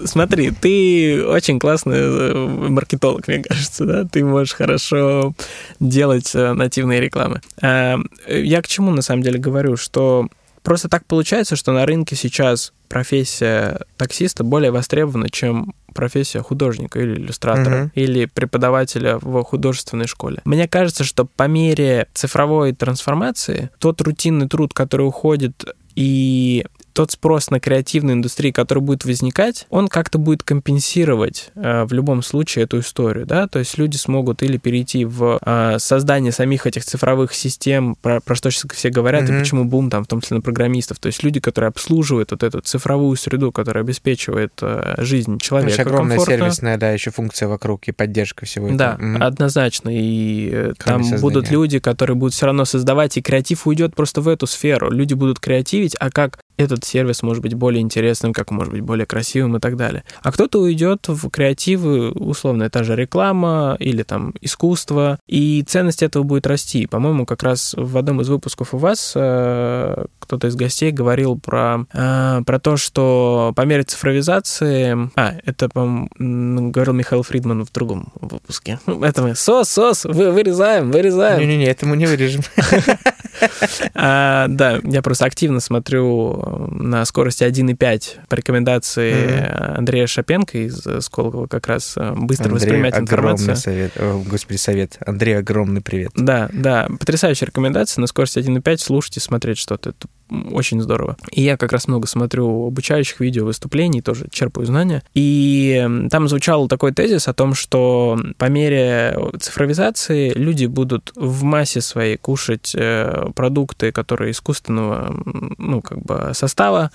Смотри, ты очень классный э, маркетолог, мне кажется, да? Ты можешь хорошо делать э, нативные рекламы. А, я к чему на самом деле говорю, что просто так получается, что на рынке сейчас профессия таксиста более востребована, чем профессия художника или иллюстратора, uh-huh. или преподавателя в художественной школе. Мне кажется, что по мере цифровой трансформации тот рутинный труд, который уходит и тот спрос на креативную индустрию, который будет возникать, он как-то будет компенсировать э, в любом случае эту историю, да, то есть люди смогут или перейти в э, создание самих этих цифровых систем, про, про что сейчас все говорят, mm-hmm. и почему бум там, в том числе на программистов, то есть люди, которые обслуживают вот эту цифровую среду, которая обеспечивает э, жизнь человека. Очень огромная комфортно. сервисная, да, еще функция вокруг и поддержка всего этого. Да, mm-hmm. однозначно, и э, там создания. будут люди, которые будут все равно создавать, и креатив уйдет просто в эту сферу. Люди будут креативить, а как этот сервис может быть более интересным, как может быть более красивым и так далее. А кто-то уйдет в креативы, условно, это же реклама или там искусство, и ценность этого будет расти. По-моему, как раз в одном из выпусков у вас э, кто-то из гостей говорил про, э, про то, что по мере цифровизации... А, это, по говорил Михаил Фридман в другом выпуске. *laughs* Это мы сос, сос, вы, вырезаем, вырезаем. Не-не-не, это мы не вырежем. *laughs* А, да, я просто активно смотрю на скорости 1,5 по рекомендации Андрея Шапенко из Сколково как раз э, быстро воспринимать информацию. совет, господи, совет. Андрей, огромный привет. Да, да, потрясающая рекомендация на скорости 1,5 слушать и смотреть что-то. Это очень здорово. И я как раз много смотрю обучающих видео, выступлений, тоже черпаю знания. И там звучал такой тезис о том, что по мере цифровизации люди будут в массе своей кушать э, продукты, которые искусственного, ну, как бы состава,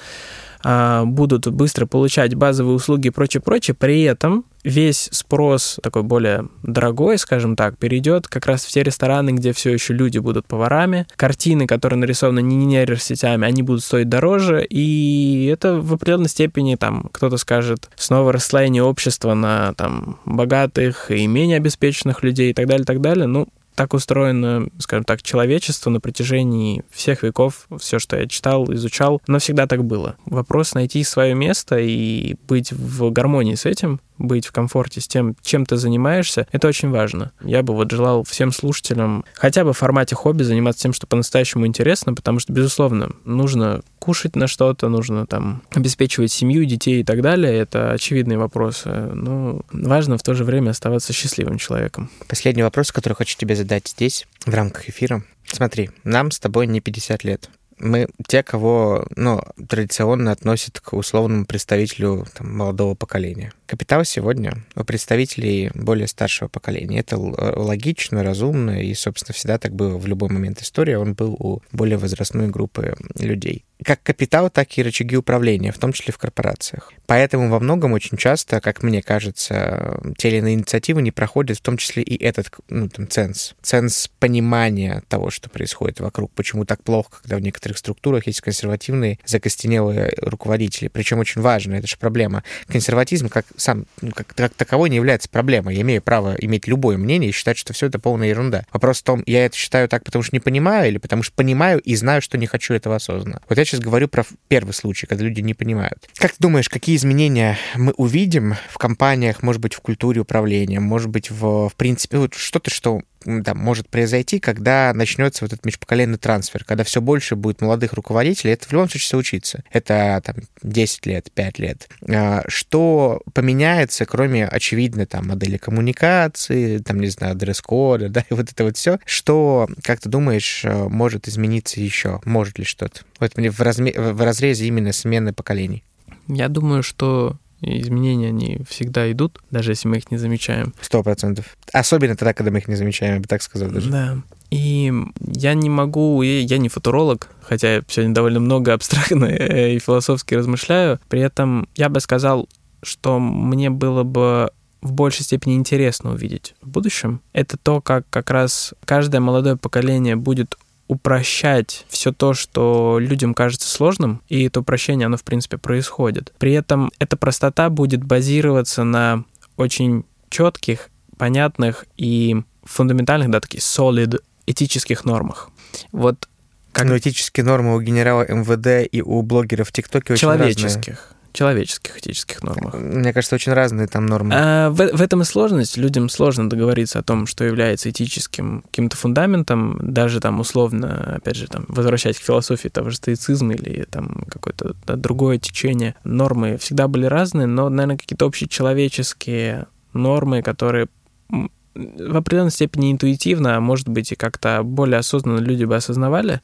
а, будут быстро получать базовые услуги и прочее, прочее, при этом весь спрос такой более дорогой, скажем так, перейдет как раз в те рестораны, где все еще люди будут поварами. Картины, которые нарисованы не нейросетями, они будут стоить дороже, и это в определенной степени, там, кто-то скажет, снова расслоение общества на там богатых и менее обеспеченных людей и так далее, и так далее. Ну, так устроено, скажем так, человечество на протяжении всех веков. Все, что я читал, изучал, но всегда так было. Вопрос найти свое место и быть в гармонии с этим, быть в комфорте с тем, чем ты занимаешься, это очень важно. Я бы вот желал всем слушателям хотя бы в формате хобби заниматься тем, что по-настоящему интересно, потому что, безусловно, нужно кушать на что-то, нужно там обеспечивать семью, детей и так далее. Это очевидные вопросы. Но важно в то же время оставаться счастливым человеком. Последний вопрос, который хочу тебе задать здесь, в рамках эфира. Смотри, нам с тобой не 50 лет мы те, кого ну, традиционно относят к условному представителю там, молодого поколения. Капитал сегодня у представителей более старшего поколения. Это логично, разумно, и, собственно, всегда так было в любой момент истории. Он был у более возрастной группы людей как капитал, так и рычаги управления, в том числе в корпорациях. Поэтому во многом очень часто, как мне кажется, те или иные инициативы не проходят, в том числе и этот ну, там, ценз. Ценз понимания того, что происходит вокруг, почему так плохо, когда в некоторых структурах есть консервативные, закостенелые руководители. Причем очень важно, это же проблема. Консерватизм как сам, ну, как, таковой не является проблемой. Я имею право иметь любое мнение и считать, что все это полная ерунда. Вопрос в том, я это считаю так, потому что не понимаю, или потому что понимаю и знаю, что не хочу этого осознанно. Вот я сейчас говорю про первый случай, когда люди не понимают. Как ты думаешь, какие изменения мы увидим в компаниях, может быть, в культуре управления, может быть, в, в принципе, вот что-то, что там, может произойти, когда начнется вот этот межпоколенный трансфер, когда все больше будет молодых руководителей, это в любом случае случится. Это там 10 лет, 5 лет. А, что поменяется, кроме очевидной там модели коммуникации, там, не знаю, дресс-кода, *laughs* да, и вот это вот все, что, как ты думаешь, э, может измениться еще? Может ли что-то? Вот мне в, разме... в разрезе именно смены поколений. Я думаю, что и изменения, они всегда идут, даже если мы их не замечаем. Сто процентов. Особенно тогда, когда мы их не замечаем, я бы так сказал даже. Да. И я не могу, я не футуролог, хотя я сегодня довольно много абстрактно *laughs* и философски размышляю. При этом я бы сказал, что мне было бы в большей степени интересно увидеть в будущем, это то, как как раз каждое молодое поколение будет упрощать все то, что людям кажется сложным, и это упрощение, оно, в принципе, происходит. При этом эта простота будет базироваться на очень четких, понятных и фундаментальных, да, таких solid этических нормах. Вот как... Но этические нормы у генерала МВД и у блогеров в ТикТоке очень Человеческих. разные человеческих этических нормах. Мне кажется, очень разные там нормы. А, в, в этом и сложность. Людям сложно договориться о том, что является этическим каким-то фундаментом, даже там условно, опять же, там, возвращаясь к философии того же стоицизма или там какое-то да, другое течение. Нормы всегда были разные, но, наверное, какие-то общечеловеческие нормы, которые в определенной степени интуитивно, а может быть и как-то более осознанно люди бы осознавали,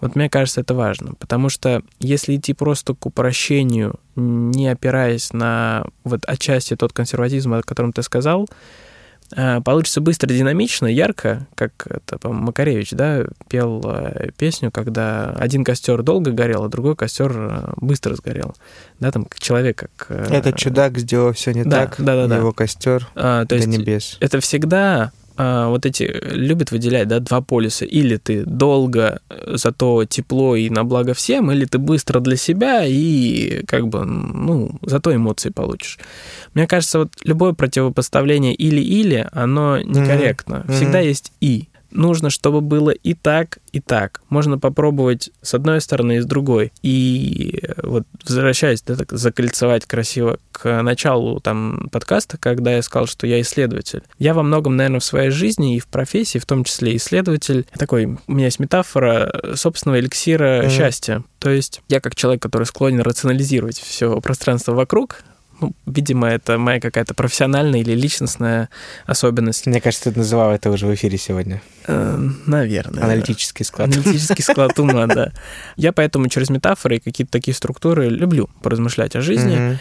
вот мне кажется, это важно, потому что если идти просто к упрощению, не опираясь на вот отчасти тот консерватизм, о котором ты сказал, э, получится быстро, динамично, ярко, как это, по Макаревич, да, пел э, песню, когда один костер долго горел, а другой костер э, быстро сгорел. Да, там человек как... Этот чудак сделал все не да, так, да, да, да. его костер а, то до есть небес. Это всегда вот эти любят выделять, да, два полюса. Или ты долго, э, зато тепло и на благо всем, или ты быстро для себя и как бы, ну, зато эмоции получишь. Мне кажется, вот любое противопоставление или-или, оно некорректно. Mm-hmm. Всегда есть и нужно, чтобы было и так, и так. Можно попробовать с одной стороны и с другой. И вот возвращаясь, да, так закольцевать красиво к началу там подкаста, когда я сказал, что я исследователь. Я во многом, наверное, в своей жизни и в профессии, в том числе исследователь, такой, у меня есть метафора собственного эликсира mm-hmm. счастья. То есть я как человек, который склонен рационализировать все пространство вокруг, ну, видимо, это моя какая-то профессиональная или личностная особенность. Мне кажется, ты называл это уже в эфире сегодня. Э, наверное. Аналитический склад. Аналитический склад ума, да. Я поэтому через метафоры и какие-то такие структуры люблю поразмышлять о жизни.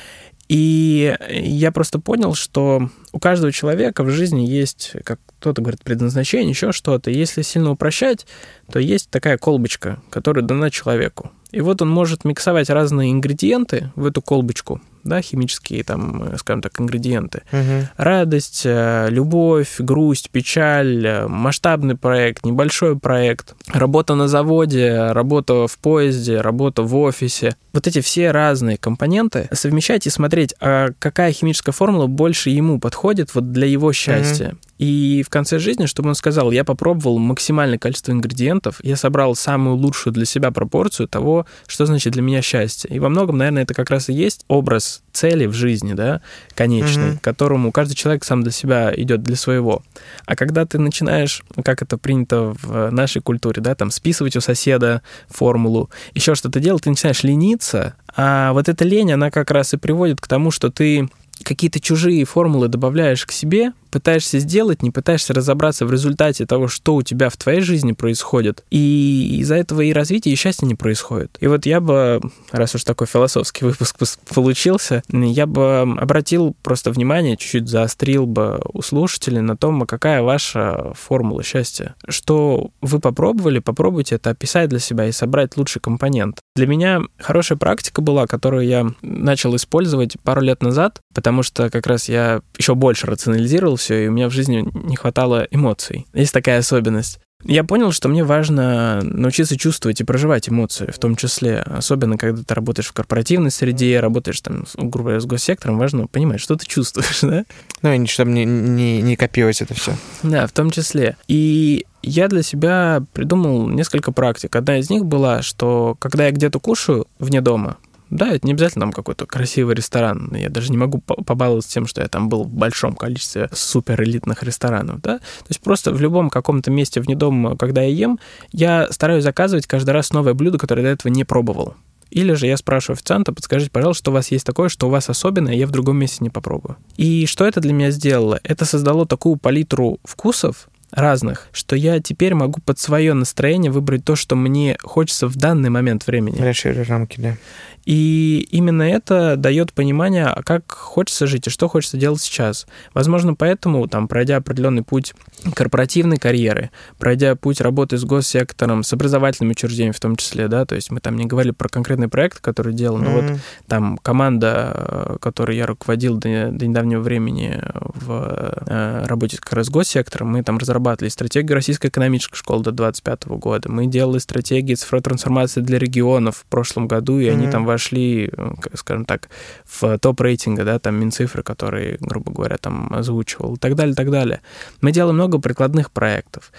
И я просто понял, что у каждого человека в жизни есть, как кто-то говорит, предназначение, еще что-то. Если сильно упрощать, то есть такая колбочка, которая дана человеку. И вот он может миксовать разные ингредиенты в эту колбочку, да, химические, там, э, скажем так, ингредиенты. Угу. Радость, э, любовь, грусть, печаль, э, масштабный проект, небольшой проект, работа на заводе, работа в поезде, работа в офисе. Вот эти все разные компоненты совмещать и смотреть, а какая химическая формула больше ему подходит вот для его счастья. Угу. И в конце жизни, чтобы он сказал, я попробовал максимальное количество ингредиентов, я собрал самую лучшую для себя пропорцию того, что значит для меня счастье. И во многом, наверное, это как раз и есть образ цели в жизни, да, конечной, mm-hmm. к которому каждый человек сам для себя идет для своего. А когда ты начинаешь, как это принято в нашей культуре, да, там списывать у соседа формулу, еще что-то делать, ты начинаешь лениться, а вот эта лень, она как раз и приводит к тому, что ты какие-то чужие формулы добавляешь к себе, пытаешься сделать, не пытаешься разобраться в результате того, что у тебя в твоей жизни происходит. И из-за этого и развитие, и счастье не происходит. И вот я бы, раз уж такой философский *laughs* выпуск получился, я бы обратил просто внимание, чуть-чуть заострил бы у слушателей на том, какая ваша формула счастья. Что вы попробовали, попробуйте это описать для себя и собрать лучший компонент. Для меня хорошая практика была, которую я начал использовать пару лет назад, потому что как раз я еще больше рационализировал все, и у меня в жизни не хватало эмоций. Есть такая особенность. Я понял, что мне важно научиться чувствовать и проживать эмоции, в том числе, особенно когда ты работаешь в корпоративной среде, работаешь там, грубо говоря, с госсектором, важно понимать, что ты чувствуешь, *laughs* да? Ну, и чтобы не, не, не копировать это все. Да, в том числе. И я для себя придумал несколько практик. Одна из них была, что когда я где-то кушаю вне дома, да, это не обязательно там какой-то красивый ресторан. Я даже не могу побаловаться тем, что я там был в большом количестве супер элитных ресторанов, да. То есть просто в любом каком-то месте вне дома, когда я ем, я стараюсь заказывать каждый раз новое блюдо, которое до этого не пробовал. Или же я спрашиваю официанта, подскажите, пожалуйста, что у вас есть такое, что у вас особенное, я в другом месте не попробую. И что это для меня сделало? Это создало такую палитру вкусов, разных, что я теперь могу под свое настроение выбрать то, что мне хочется в данный момент времени. Расширить рамки, да. И именно это дает понимание, а как хочется жить и что хочется делать сейчас. Возможно, поэтому, там, пройдя определенный путь корпоративной карьеры, пройдя путь работы с госсектором, с образовательными учреждениями в том числе, да, то есть мы там не говорили про конкретный проект, который делал, но mm-hmm. вот там команда, которой я руководил до, до недавнего времени в э, работе как раз с госсектором, мы там разрабатывали стратегию Российской экономической школы до 2025 года, мы делали стратегии цифровой трансформации для регионов в прошлом году, и mm-hmm. они там вошли, скажем так, в топ рейтинга, да, там Минцифры, которые, грубо говоря, там озвучивал, и так далее, и так далее. Мы делаем много прикладных проектов.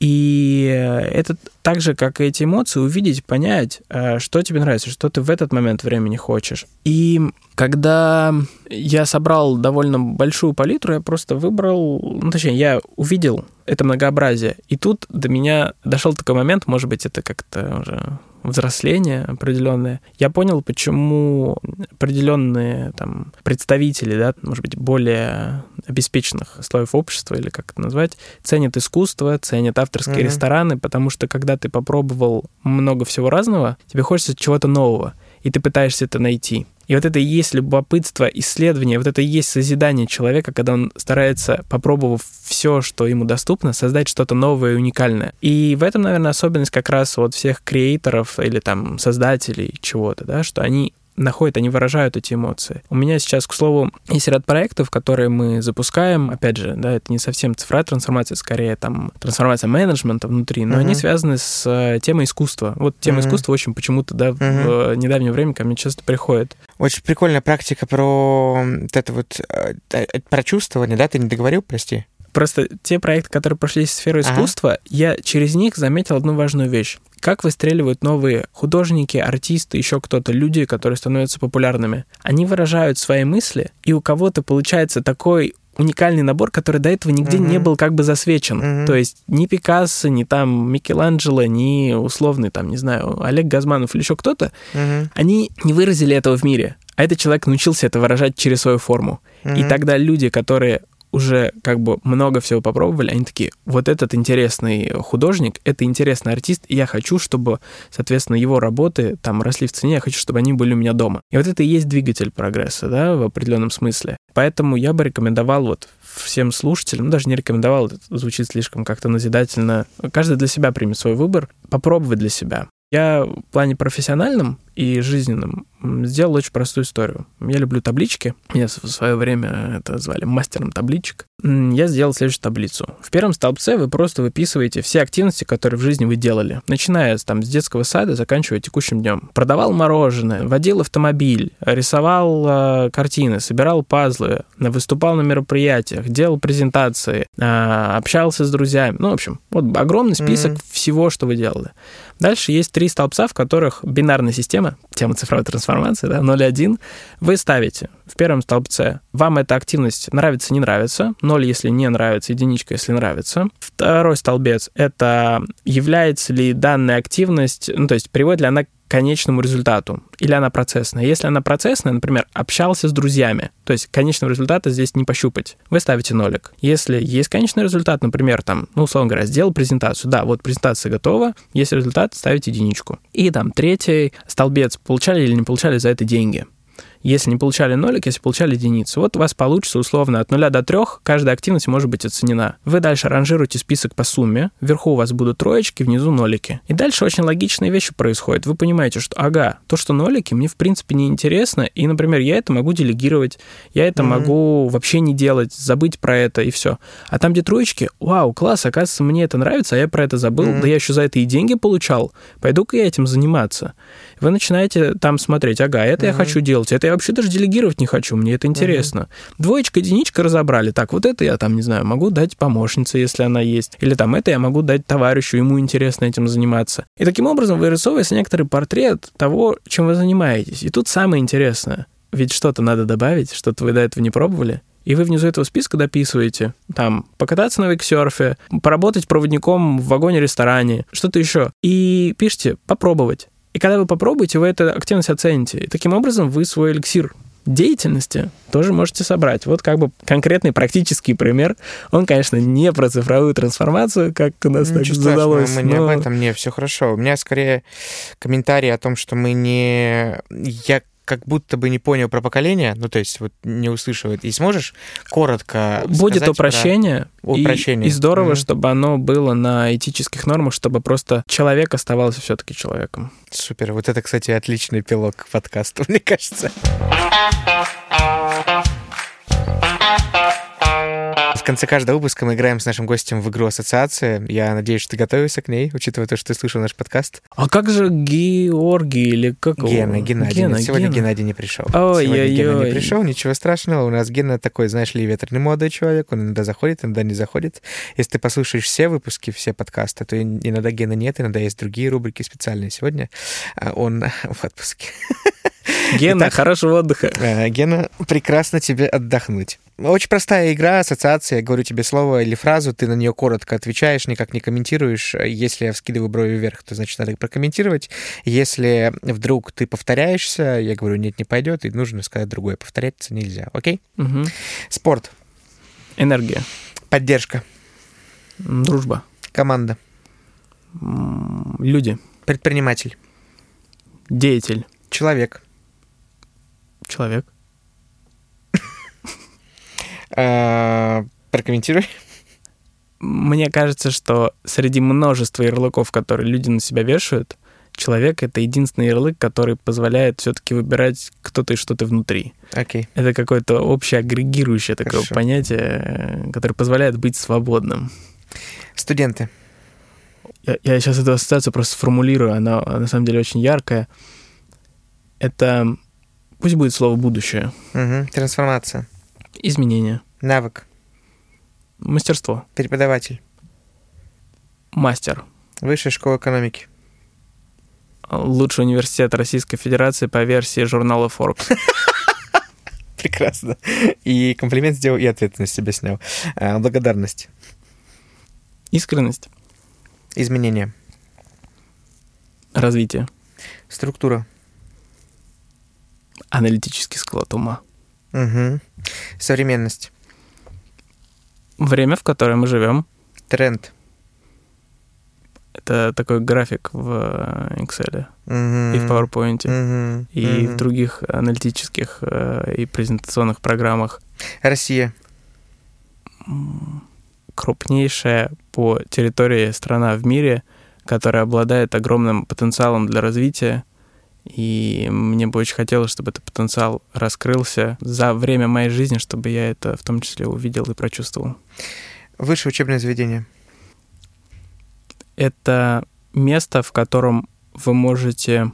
И это так же, как и эти эмоции, увидеть, понять, э, что тебе нравится, что ты в этот момент времени хочешь. И когда я собрал довольно большую палитру, я просто выбрал, ну, точнее, я увидел это многообразие. И тут до меня дошел такой момент, может быть, это как-то уже взросление определенное, я понял, почему определенные там представители, да, может быть, более обеспеченных слоев общества, или как это назвать, ценят искусство, ценят авторские mm-hmm. рестораны, потому что когда ты попробовал много всего разного, тебе хочется чего-то нового, и ты пытаешься это найти. И вот это и есть любопытство, исследование, вот это и есть созидание человека, когда он старается, попробовав все, что ему доступно, создать что-то новое и уникальное. И в этом, наверное, особенность как раз вот всех креаторов или там создателей чего-то, да, что они находят, они выражают эти эмоции. У меня сейчас, к слову, есть ряд проектов, которые мы запускаем. Опять же, да, это не совсем цифровая трансформация, скорее там трансформация менеджмента внутри, но uh-huh. они связаны с э, темой искусства. Вот тема uh-huh. искусства очень почему-то, да, uh-huh. в недавнее время ко мне часто приходит. Очень прикольная практика про вот это вот, э, э, про чувствование, да, ты не договорил, прости? Просто те проекты, которые прошли в сферу искусства, ага. я через них заметил одну важную вещь. Как выстреливают новые художники, артисты, еще кто-то, люди, которые становятся популярными. Они выражают свои мысли, и у кого-то получается такой уникальный набор, который до этого нигде uh-huh. не был как бы засвечен. Uh-huh. То есть ни Пикассо, ни там Микеланджело, ни условный там, не знаю, Олег Газманов или еще кто-то, uh-huh. они не выразили этого в мире. А этот человек научился это выражать через свою форму. Uh-huh. И тогда люди, которые уже как бы много всего попробовали, они такие, вот этот интересный художник, это интересный артист, и я хочу, чтобы, соответственно, его работы там росли в цене, я хочу, чтобы они были у меня дома. И вот это и есть двигатель прогресса, да, в определенном смысле. Поэтому я бы рекомендовал вот всем слушателям, ну, даже не рекомендовал, это звучит слишком как-то назидательно, каждый для себя примет свой выбор, попробовать для себя. Я в плане профессиональном и жизненным сделал очень простую историю. Я люблю таблички. Меня в свое время это звали мастером табличек. Я сделал следующую таблицу. В первом столбце вы просто выписываете все активности, которые в жизни вы делали, начиная там, с детского сада, заканчивая текущим днем. Продавал мороженое, водил автомобиль, рисовал э, картины, собирал пазлы, выступал на мероприятиях, делал презентации, э, общался с друзьями. Ну, в общем, вот огромный список mm-hmm. всего, что вы делали. Дальше есть три столбца, в которых бинарная система, тема цифровой трансформации, да, 0,1, вы ставите в первом столбце, вам эта активность нравится, не нравится, 0, если не нравится, единичка, если нравится. Второй столбец — это является ли данная активность, ну, то есть приводит ли она конечному результату, или она процессная. Если она процессная, например, общался с друзьями, то есть конечного результата здесь не пощупать, вы ставите нолик. Если есть конечный результат, например, там, ну, условно говоря, сделал презентацию, да, вот презентация готова, есть результат, ставите единичку. И там третий столбец, получали или не получали за это деньги. Если не получали нолик, если получали единицу. Вот у вас получится условно от 0 до 3, каждая активность может быть оценена. Вы дальше ранжируете список по сумме, вверху у вас будут троечки, внизу нолики. И дальше очень логичные вещи происходят. Вы понимаете, что, ага, то, что нолики, мне в принципе не интересно, и, например, я это могу делегировать, я это mm-hmm. могу вообще не делать, забыть про это и все. А там, где троечки, вау, класс, оказывается, мне это нравится, а я про это забыл, mm-hmm. да я еще за это и деньги получал, пойду-ка я этим заниматься. Вы начинаете там смотреть, ага, это mm-hmm. я хочу делать, это я вообще даже делегировать не хочу, мне это интересно. Угу. Двоечка, единичка разобрали. Так, вот это я там, не знаю, могу дать помощнице, если она есть. Или там это я могу дать товарищу, ему интересно этим заниматься. И таким образом вырисовывается некоторый портрет того, чем вы занимаетесь. И тут самое интересное. Ведь что-то надо добавить, что-то вы до этого не пробовали. И вы внизу этого списка дописываете, там, покататься на виксерфе, поработать проводником в вагоне-ресторане, что-то еще. И пишите «попробовать». И когда вы попробуете, вы эту активность оцените. И таким образом вы свой эликсир деятельности тоже можете собрать. Вот как бы конкретный практический пример. Он, конечно, не про цифровую трансформацию, как у нас Ничего так задалось. Мы но... не об этом, не, все хорошо. У меня скорее комментарий о том, что мы не... Я как будто бы не понял про поколение, ну, то есть вот не услышал И сможешь коротко Будет упрощение, про... упрощение. И, и здорово, mm-hmm. чтобы оно было на этических нормах, чтобы просто человек оставался все-таки человеком. Супер. Вот это, кстати, отличный пилок к подкасту, *laughs* мне кажется. Конце каждого выпуска мы играем с нашим гостем в игру ассоциации. Я надеюсь, что ты готовился к ней, учитывая то, что ты слышал наш подкаст. А как же Георгий или как Гена, Геннадий. Гена, Сегодня Гена. Геннадий не пришел. Ой, Сегодня ой, Гена ой. не пришел, ничего страшного. У нас Гена такой, знаешь ли, ветреный молодой человек. Он иногда заходит, иногда не заходит. Если ты послушаешь все выпуски, все подкасты, то иногда Гена нет, иногда есть другие рубрики специальные. Сегодня а, он *laughs* в отпуске. Гена, Итак, хорошего отдыха. Э, Гена, прекрасно тебе отдохнуть. Очень простая игра, ассоциация. Я говорю тебе слово или фразу, ты на нее коротко отвечаешь, никак не комментируешь. Если я вскидываю брови вверх, то значит надо прокомментировать. Если вдруг ты повторяешься, я говорю, нет, не пойдет, и нужно сказать другое. Повторяться нельзя. Окей? Угу. Спорт. Энергия. Поддержка. Дружба. Команда. Люди. Предприниматель. Деятель. Человек. Человек. А, прокомментируй. Мне кажется, что среди множества ярлыков, которые люди на себя вешают, человек — это единственный ярлык, который позволяет все-таки выбирать, кто ты и что ты внутри. Okay. Это какое-то общее агрегирующее такое Хорошо. понятие, которое позволяет быть свободным. Студенты. Я, я сейчас эту ассоциацию просто сформулирую, она, она на самом деле очень яркая. Это Пусть будет слово будущее. Угу. Трансформация. Изменение. Навык. Мастерство. Преподаватель. Мастер. Высшая школа экономики. Лучший университет Российской Федерации по версии журнала Forbes. *laughs* Прекрасно. И комплимент сделал, и ответственность себе снял. А, благодарность. Искренность. Изменение. Развитие. Структура аналитический склад ума. Угу. Современность. Время, в которое мы живем. Тренд. Это такой график в Excel угу. и в PowerPoint, угу. и угу. в других аналитических э, и презентационных программах. Россия. Крупнейшая по территории страна в мире, которая обладает огромным потенциалом для развития, и мне бы очень хотелось, чтобы этот потенциал раскрылся за время моей жизни, чтобы я это в том числе увидел и прочувствовал. Высшее учебное заведение. Это место, в котором вы можете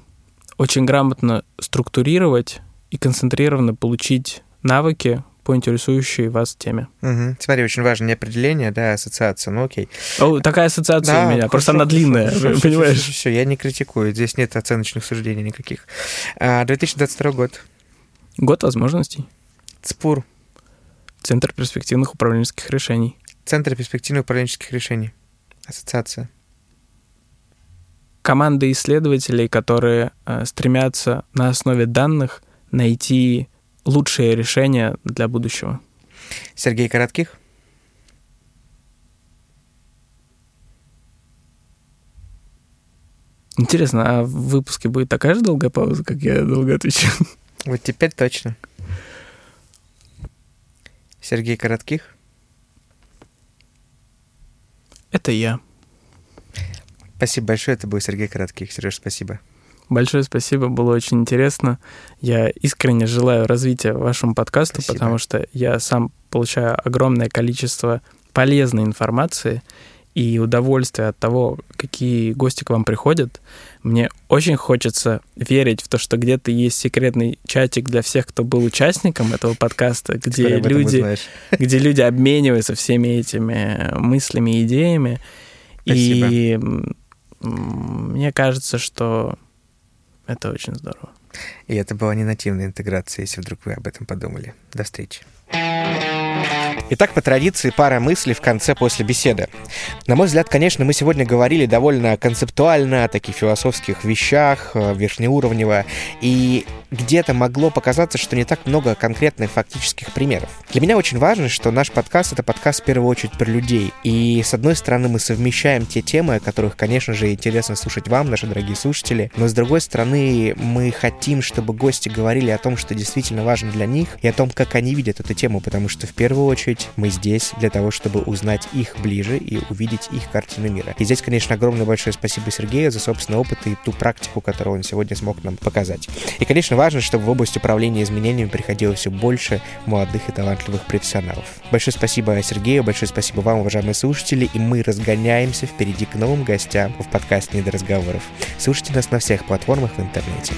очень грамотно структурировать и концентрированно получить навыки, по интересующей вас теме. Угу. Смотри, очень важно не определение, да, ассоциация, ну окей. О, такая ассоциация да, у меня, хорошо, просто она длинная, хорошо, понимаешь? Все, все, все, я не критикую, здесь нет оценочных суждений никаких. 2022 а, год. Год возможностей. ЦПУР. Центр перспективных управленческих решений. Центр перспективных управленческих решений. Ассоциация. команда исследователей, которые э, стремятся на основе данных найти лучшие решения для будущего. Сергей Коротких. Интересно, а в выпуске будет такая же долгая пауза, как я долго отвечаю? Вот теперь точно. Сергей Коротких. Это я. Спасибо большое. Это был Сергей Коротких. Сереж, спасибо. Большое спасибо, было очень интересно. Я искренне желаю развития вашему подкасту, спасибо. потому что я сам получаю огромное количество полезной информации и удовольствие от того, какие гости к вам приходят. Мне очень хочется верить в то, что где-то есть секретный чатик для всех, кто был участником этого подкаста, где люди, *laughs* где люди обмениваются всеми этими мыслями и идеями. Спасибо. И мне кажется, что это очень здорово. И это была не нативная интеграция, если вдруг вы об этом подумали. До встречи. Итак, по традиции, пара мыслей в конце после беседы. На мой взгляд, конечно, мы сегодня говорили довольно концептуально о таких философских вещах, э, верхнеуровнево, и где-то могло показаться, что не так много конкретных фактических примеров. Для меня очень важно, что наш подкаст — это подкаст в первую очередь про людей. И, с одной стороны, мы совмещаем те темы, о которых, конечно же, интересно слушать вам, наши дорогие слушатели, но, с другой стороны, мы хотим, чтобы гости говорили о том, что действительно важно для них, и о том, как они видят эту тему, потому что, в первую очередь, мы здесь для того, чтобы узнать их ближе и увидеть их картину мира. И здесь, конечно, огромное большое спасибо Сергею за собственный опыт и ту практику, которую он сегодня смог нам показать. И, конечно, важно, чтобы в область управления изменениями приходило все больше молодых и талантливых профессионалов. Большое спасибо Сергею, большое спасибо вам, уважаемые слушатели, и мы разгоняемся впереди к новым гостям в подкасте «Не до разговоров». Слушайте нас на всех платформах в интернете.